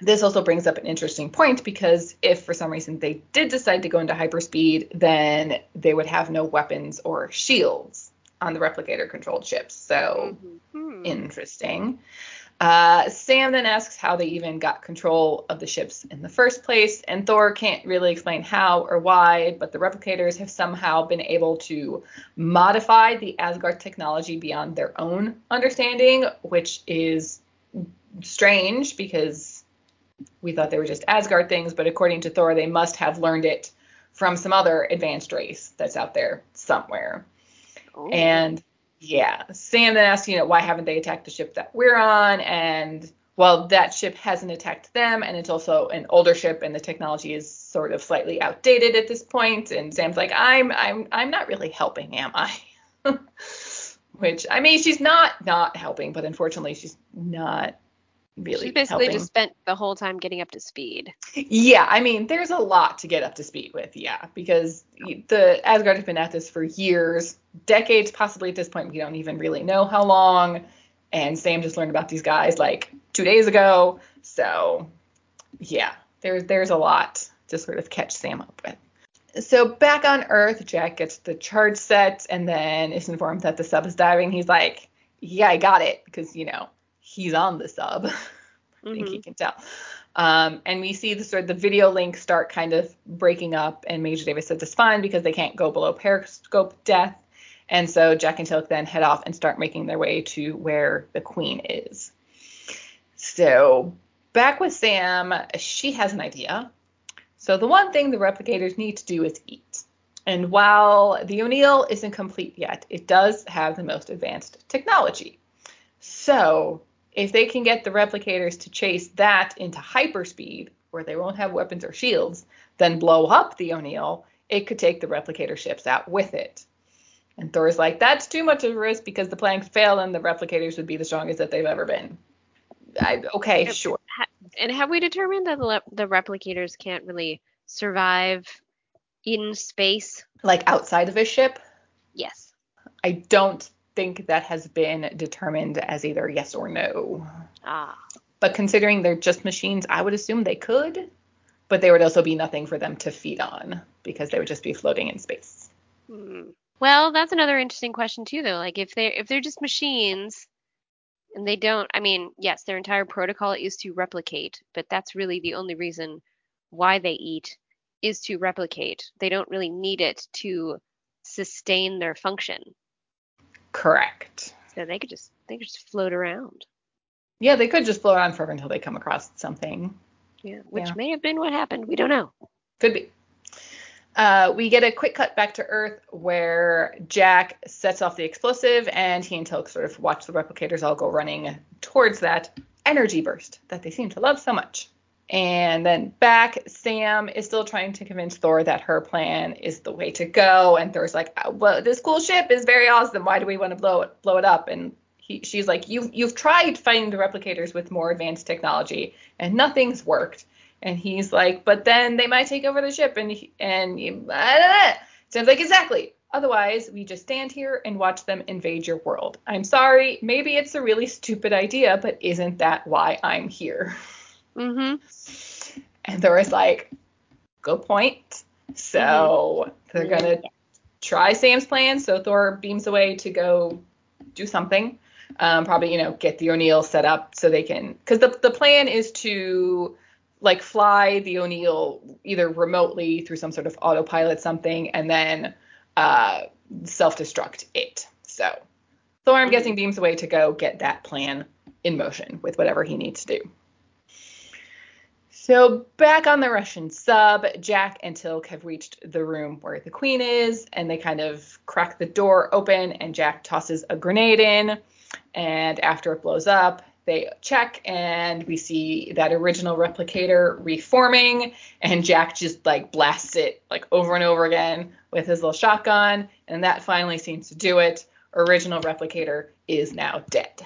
This also brings up an interesting point because if for some reason they did decide to go into hyperspeed, then they would have no weapons or shields on the replicator controlled ships. So mm-hmm. interesting. Uh, Sam then asks how they even got control of the ships in the first place, and Thor can't really explain how or why, but the replicators have somehow been able to modify the Asgard technology beyond their own understanding, which is strange because we thought they were just Asgard things, but according to Thor, they must have learned it from some other advanced race that's out there somewhere. Oh. And yeah, Sam then asks, you know, why haven't they attacked the ship that we're on? And well, that ship hasn't attacked them, and it's also an older ship, and the technology is sort of slightly outdated at this point. And Sam's like, I'm, I'm, I'm not really helping, am I? Which I mean, she's not not helping, but unfortunately, she's not really. She basically helping. just spent the whole time getting up to speed. Yeah, I mean, there's a lot to get up to speed with, yeah, because the Asgard has been at this for years, decades, possibly at this point. We don't even really know how long. And Sam just learned about these guys like two days ago. So, yeah, there's there's a lot to sort of catch Sam up with. So back on Earth, Jack gets the charge set and then is informed that the sub is diving. He's like, "Yeah, I got it," because you know he's on the sub. I think mm-hmm. he can tell. Um, and we see the sort of the video link start kind of breaking up, and Major Davis says it's fine because they can't go below periscope depth. And so Jack and Teal'c then head off and start making their way to where the Queen is. So back with Sam, she has an idea. So the one thing the replicators need to do is eat. And while the O'Neill isn't complete yet, it does have the most advanced technology. So if they can get the replicators to chase that into hyperspeed, where they won't have weapons or shields, then blow up the O'Neill, it could take the replicator ships out with it. And Thor's like, that's too much of a risk because the plan could fail and the replicators would be the strongest that they've ever been. I, okay, sure. And have we determined that the, the replicators can't really survive in space? Like outside of a ship? Yes. I don't think that has been determined as either yes or no. Ah. But considering they're just machines, I would assume they could, but there would also be nothing for them to feed on because they would just be floating in space. Hmm. Well, that's another interesting question too, though. Like if they're if they're just machines and they don't, I mean, yes, their entire protocol is to replicate, but that's really the only reason why they eat is to replicate. They don't really need it to sustain their function. Correct. So they could just they could just float around. Yeah, they could just float around forever until they come across something. Yeah, which yeah. may have been what happened. We don't know. Could be. Uh, we get a quick cut back to Earth where Jack sets off the explosive and he and Teal'c sort of watch the replicators all go running towards that energy burst that they seem to love so much. And then back, Sam is still trying to convince Thor that her plan is the way to go. And Thor's like, uh, "Well, this cool ship is very awesome. Why do we want to blow it blow it up?" And he, she's like, "You've you've tried fighting the replicators with more advanced technology, and nothing's worked." And he's like, "But then they might take over the ship." And and Sam's like, "Exactly. Otherwise, we just stand here and watch them invade your world. I'm sorry. Maybe it's a really stupid idea, but isn't that why I'm here?" Mm-hmm. And there was like, good point. So mm-hmm. they're gonna try Sam's plan. So Thor beams away to go do something. Um, probably you know get the O'Neill set up so they can because the the plan is to like fly the O'Neill either remotely through some sort of autopilot something and then uh, self-destruct it. So Thor, I'm mm-hmm. guessing, beams away to go get that plan in motion with whatever he needs to do. So back on the Russian sub, Jack and Teal'c have reached the room where the queen is, and they kind of crack the door open, and Jack tosses a grenade in. And after it blows up, they check, and we see that original replicator reforming, and Jack just like blasts it like over and over again with his little shotgun, and that finally seems to do it. Original replicator is now dead.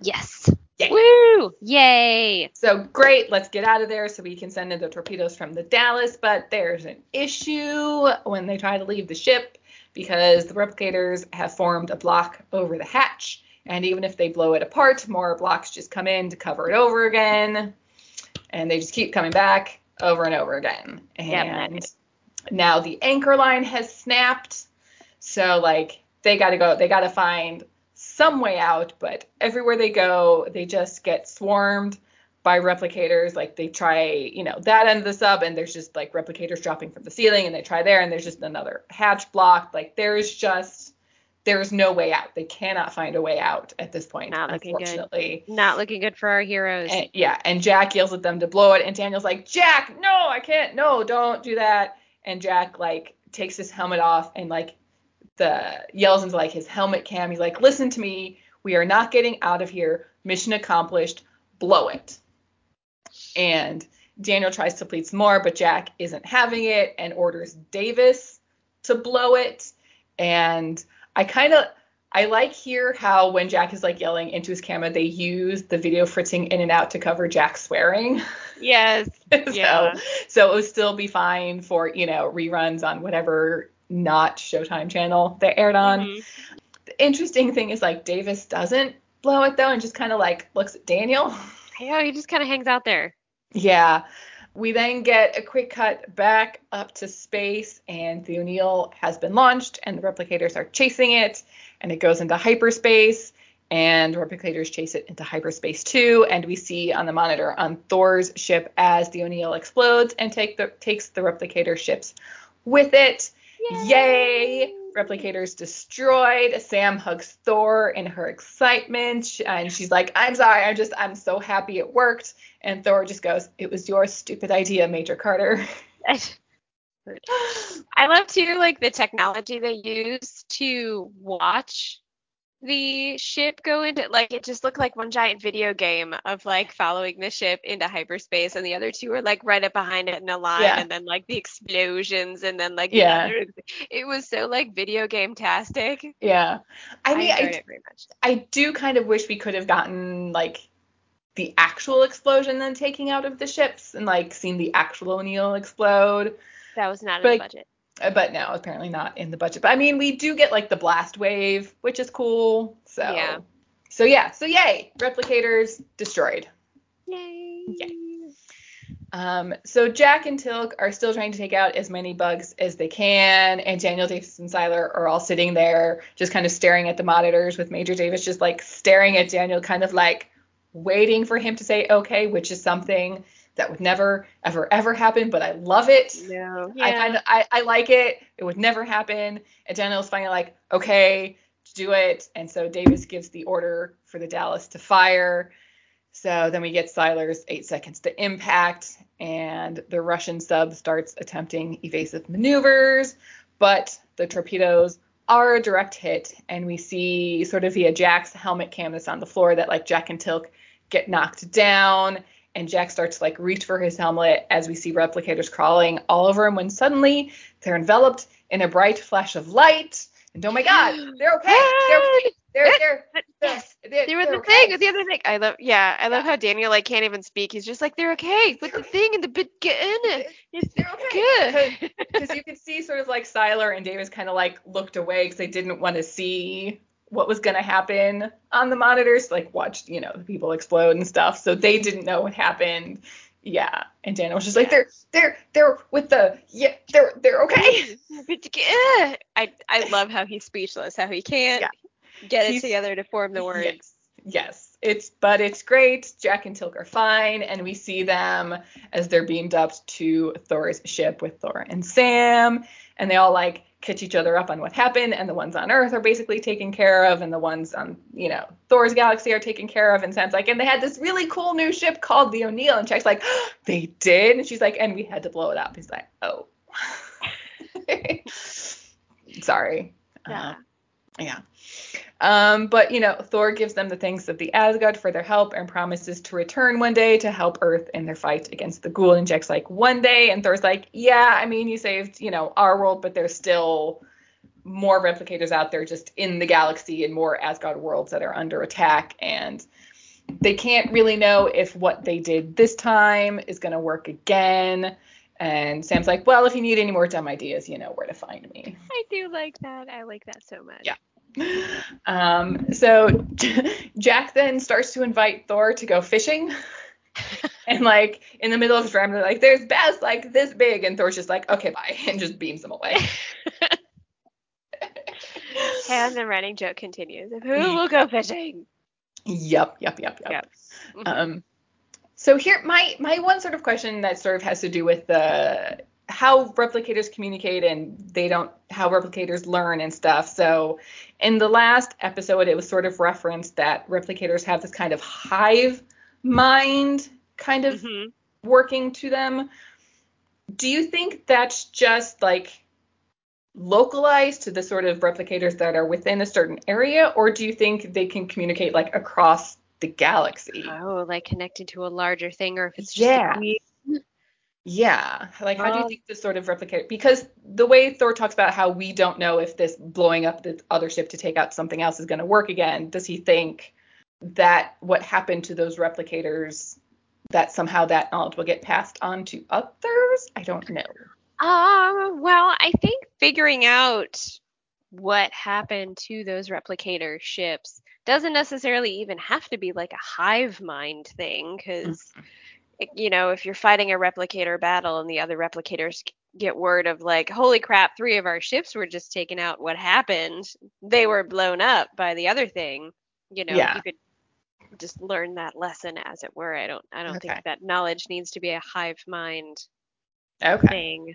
Yes. Yay. Woo! Yay! So great, let's get out of there so we can send in the torpedoes from the Dallas. But there's an issue when they try to leave the ship. because the replicators have formed a block over the hatch. And even if they blow it apart, more blocks just come in to cover it over again. And they just keep coming back over and over again. And Yep. now the anchor line has snapped. So like they gotta go, they gotta find some way out, but everywhere they go, they just get swarmed by replicators. Like they try, you know, that end of the sub, and there's just like replicators dropping from the ceiling, and they try there, and there's just another hatch blocked. Like there's just there's no way out. They cannot find a way out at this point, Not looking good. Not looking good for our heroes. And, yeah, and Jack yells at them to blow it, and Daniel's like, Jack, no, I can't, no, don't do that. And Jack like takes his helmet off and like the yells into like his helmet cam. He's like, listen to me, we are not getting out of here. Mission accomplished. Blow it. And Daniel tries to plead some more, but Jack isn't having it and orders Davis to blow it. And I kind of I like here how when Jack is like yelling into his camera, they use the video fritzing in and out to cover Jack swearing. yes. so, Yeah. so it would still be fine for, you know, reruns on whatever not Showtime channel they aired on. Mhm. The interesting thing is like Davis doesn't blow it though and just kind of like looks at Daniel. Yeah, he just kind of hangs out there. Yeah. We then get a quick cut back up to space, and the O'Neill has been launched, and the replicators are chasing it, and it goes into hyperspace, and replicators chase it into hyperspace too. And we see on the monitor on Thor's ship as the O'Neill explodes and take the takes the replicator ships with it. Yay! Replicators destroyed. Sam hugs Thor in her excitement, and she's like, "I'm sorry. I'm just, I'm so happy it worked." And Thor just goes, "It was your stupid idea, Major Carter." I love too like the technology they use to watch the ship go into like it just looked like one giant video game of like following the ship into hyperspace and the other two were like right up behind it in a line Yeah. and then like the explosions and then like the Yeah. other- it was so like video game tastic. yeah. I mean, I, it very much. I do kind of wish we could have gotten like the actual explosion then taking out of the ships and like seen the actual O'Neill explode. That was not in the budget. Uh, But no, apparently not in the budget. But I mean, we do get like the blast wave, which is cool. So Yeah. So yeah, so yay, replicators destroyed. Yay. Um, so Jack and Teal'c are still trying to take out as many bugs as they can, and Daniel Davis and Siler are all sitting there just kind of staring at the monitors with Major Davis just like staring at Daniel, kind of like waiting for him to say okay, which is something that would never, ever, ever happen, but I love it. No. I kind of I, I like it. It would never happen. And Daniel's finally like, okay, do it. And so Davis gives the order for the Dallas to fire. So then we get Siler's eight seconds to impact, and the Russian sub starts attempting evasive maneuvers, but the torpedoes are a direct hit, and we see sort of via Jack's helmet cam that's on the floor that like Jack and Teal'c get knocked down, and Jack starts to like reach for his helmet as we see replicators crawling all over him when suddenly they're enveloped in a bright flash of light. And oh my god, they're okay. They're okay. They're they're they're, yes, they're, they're the okay. thing, the other thing. I love, yeah, I love how Daniel like can't even speak. He's just like, they're okay with the thing in the beginning. It's They're okay. good. Because you could see sort of like Siler and Davis kind of like looked away because they didn't want to see what was going to happen on the monitors, like watch, you know, the people explode and stuff. So they didn't know what happened. Yeah. And Daniel was just like, they're, they're, they're with the, yeah, they're, they're okay. I I love how he's speechless, how he can't Yeah. get it He's- together to form the words. Yes. Yes. It's but it's great. Jack and Teal'c are fine, and we see them as they're beamed up to Thor's ship with Thor and Sam, and they all like catch each other up on what happened, and the ones on Earth are basically taken care of, and the ones on you know Thor's galaxy are taken care of, and Sam's like, and they had this really cool new ship called the O'Neill, and Jack's like, they did, and she's like, and we had to blow it up. He's like, oh, sorry. Yeah. Uh, yeah. Um, but you know, Thor gives them the thanks of the Asgard for their help and promises to return one day to help Earth in their fight against the Goa'uld. And Jack's like, one day, and Thor's like, yeah, I mean, you saved, you know, our world, but there's still more replicators out there just in the galaxy and more Asgard worlds that are under attack, and they can't really know if what they did this time is going to work again. And Sam's like, well, if you need any more dumb ideas, you know where to find me. I do like that. I like that so much. Yeah. Um, so Jack then starts to invite Thor to go fishing. and like in the middle of his round, they're like, there's bass like this big. And Thor's just like, okay, bye. And just beams them away. and the running joke continues. Who will go fishing? Yep, yep, yep, yep. Yep. Um, so here, my my one sort of question that sort of has to do with the how replicators communicate and they don't how replicators learn and stuff. So in the last episode, it was sort of referenced that replicators have this kind of hive mind kind of Mhm. working to them. Do you think that's just like localized to the sort of replicators that are within a certain area, or do you think they can communicate like across the galaxy? Oh, like connected to a larger thing, or if it's just Yeah. a we- Yeah, like how do you think this sort of replicate? Because the way Thor talks about how we don't know if this blowing up the other ship to take out something else is going to work again, does he think that what happened to those replicators that somehow that knowledge will get passed on to others? I don't know. Um, well, I think figuring out what happened to those replicator ships doesn't necessarily even have to be like a hive mind thing, because you know, if you're fighting a replicator battle and the other replicators get word of like, holy crap, three of our ships were just taken out. What happened? They were blown up by the other thing. You know, Yeah. you could just learn that lesson as it were. I don't I don't Okay. think that knowledge needs to be a hive mind Okay. thing.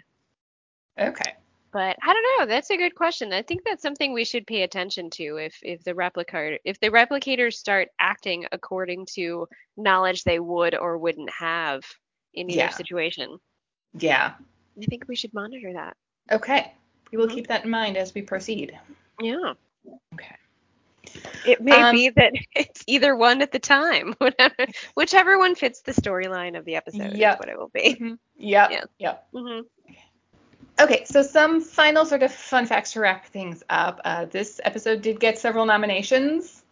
Okay. But I don't know. That's a good question. I think that's something we should pay attention to if if the replicator if the replicators start acting according to knowledge they would or wouldn't have in either Yeah. situation. Yeah. I think we should monitor that. Okay. We will Mhm. keep that in mind as we proceed. Yeah. Okay. It may Um, be that it's either one at the time. Whatever, whichever one fits the storyline of the episode Yep. is what it will be. Mhm. Yep. Yeah. Yep. hmm Okay, so some final sort of fun facts to wrap things up. Uh, this episode did get several nominations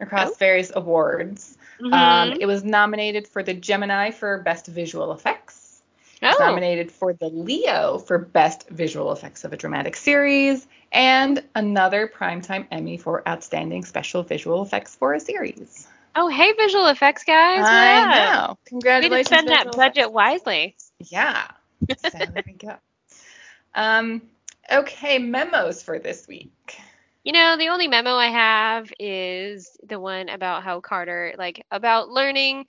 across Oh. various awards. Um, it was nominated for the Gemini for Best Visual Effects. Oh, nominated for the Leo for Best Visual Effects of a Dramatic Series, and another Primetime Emmy for Outstanding Special Visual Effects for a Series. oh, hey, visual effects guys. I up? know. Way to spend that budget effects. wisely. Yeah. So there we go. Um, okay, memos for this week. You know, the only memo I have is the one about how Carter, like, about learning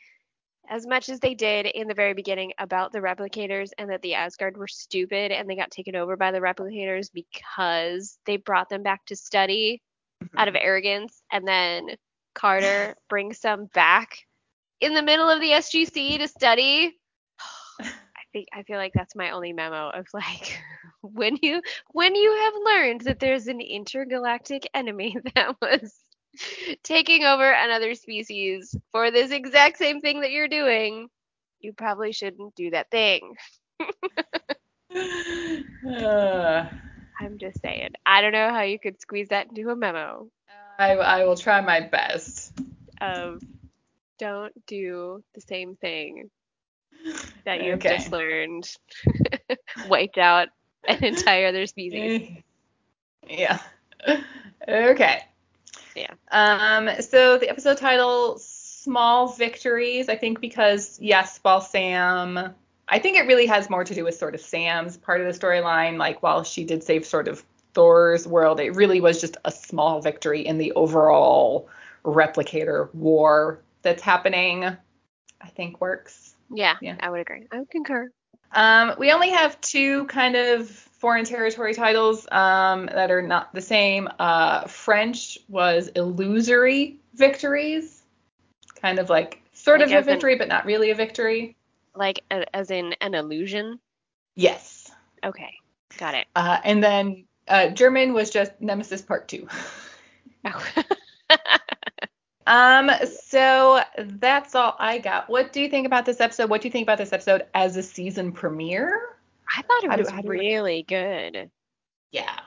as much as they did in the very beginning about the replicators and that the Asgard were stupid and they got taken over by the replicators because they brought them back to study out of arrogance. And then Carter brings some back in the middle of the SGC to study. I think I feel like that's my only memo of like when you when you have learned that there's an intergalactic enemy that was taking over another species for this exact same thing that you're doing, you probably shouldn't do that thing. Uh, I'm just saying. I don't know how you could squeeze that into a memo I, I will try my best. of don't do the same thing that you've Okay. just learned wiped out an entire other species. Yeah. Okay. Yeah. Um, so the episode title, Small Victories, I think because, yes, while Sam, I think it really has more to do with sort of Sam's part of the storyline. Like, while she did save sort of Thor's world, it really was just a small victory in the overall replicator war that's happening, I think works. Yeah, Yeah. I would agree. I would concur. Um, we only have two kind of foreign territory titles um, that are not the same. Uh, French was illusory victories, kind of like sort Like of a victory, but not really a victory. Like a, as in an illusion. Yes. Okay, got it. Uh, and then uh, German was just Nemesis Part Two. Oh. Um, so that's all I got. What do you think about this episode? What do you think about this episode as a season premiere? I thought it How was how do you- really good. Yeah.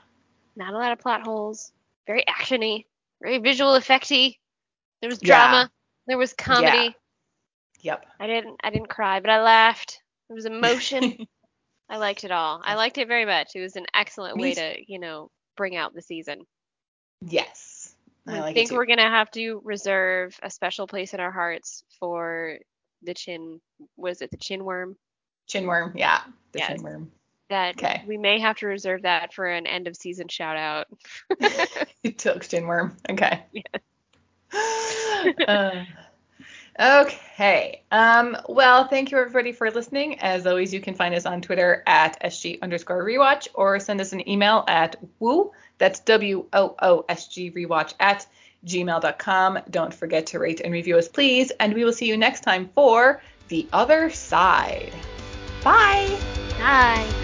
Not a lot of plot holes. Very actiony. Very visual effecty. There was Yeah. drama. There was comedy. Yep. I didn't I didn't cry, but I laughed. There was emotion. I liked it all. I liked it very much. It was an excellent Me way to, you know, bring out the season. Yes. I like think we're gonna have to reserve a special place in our hearts for the chin. Was it the chin worm? Chinworm, yeah. The Yes. chinworm. That Okay. we may have to reserve that for an end of season shout out. you took chinworm. Okay. Uh, okay. Um, well, thank you everybody for listening. As always, you can find us on Twitter at SG underscore rewatch or send us an email at woo, that's W O O S G rewatch at gmail.com. Don't forget to rate and review us, please. And we will see you next time for The Other Side. Bye. Bye.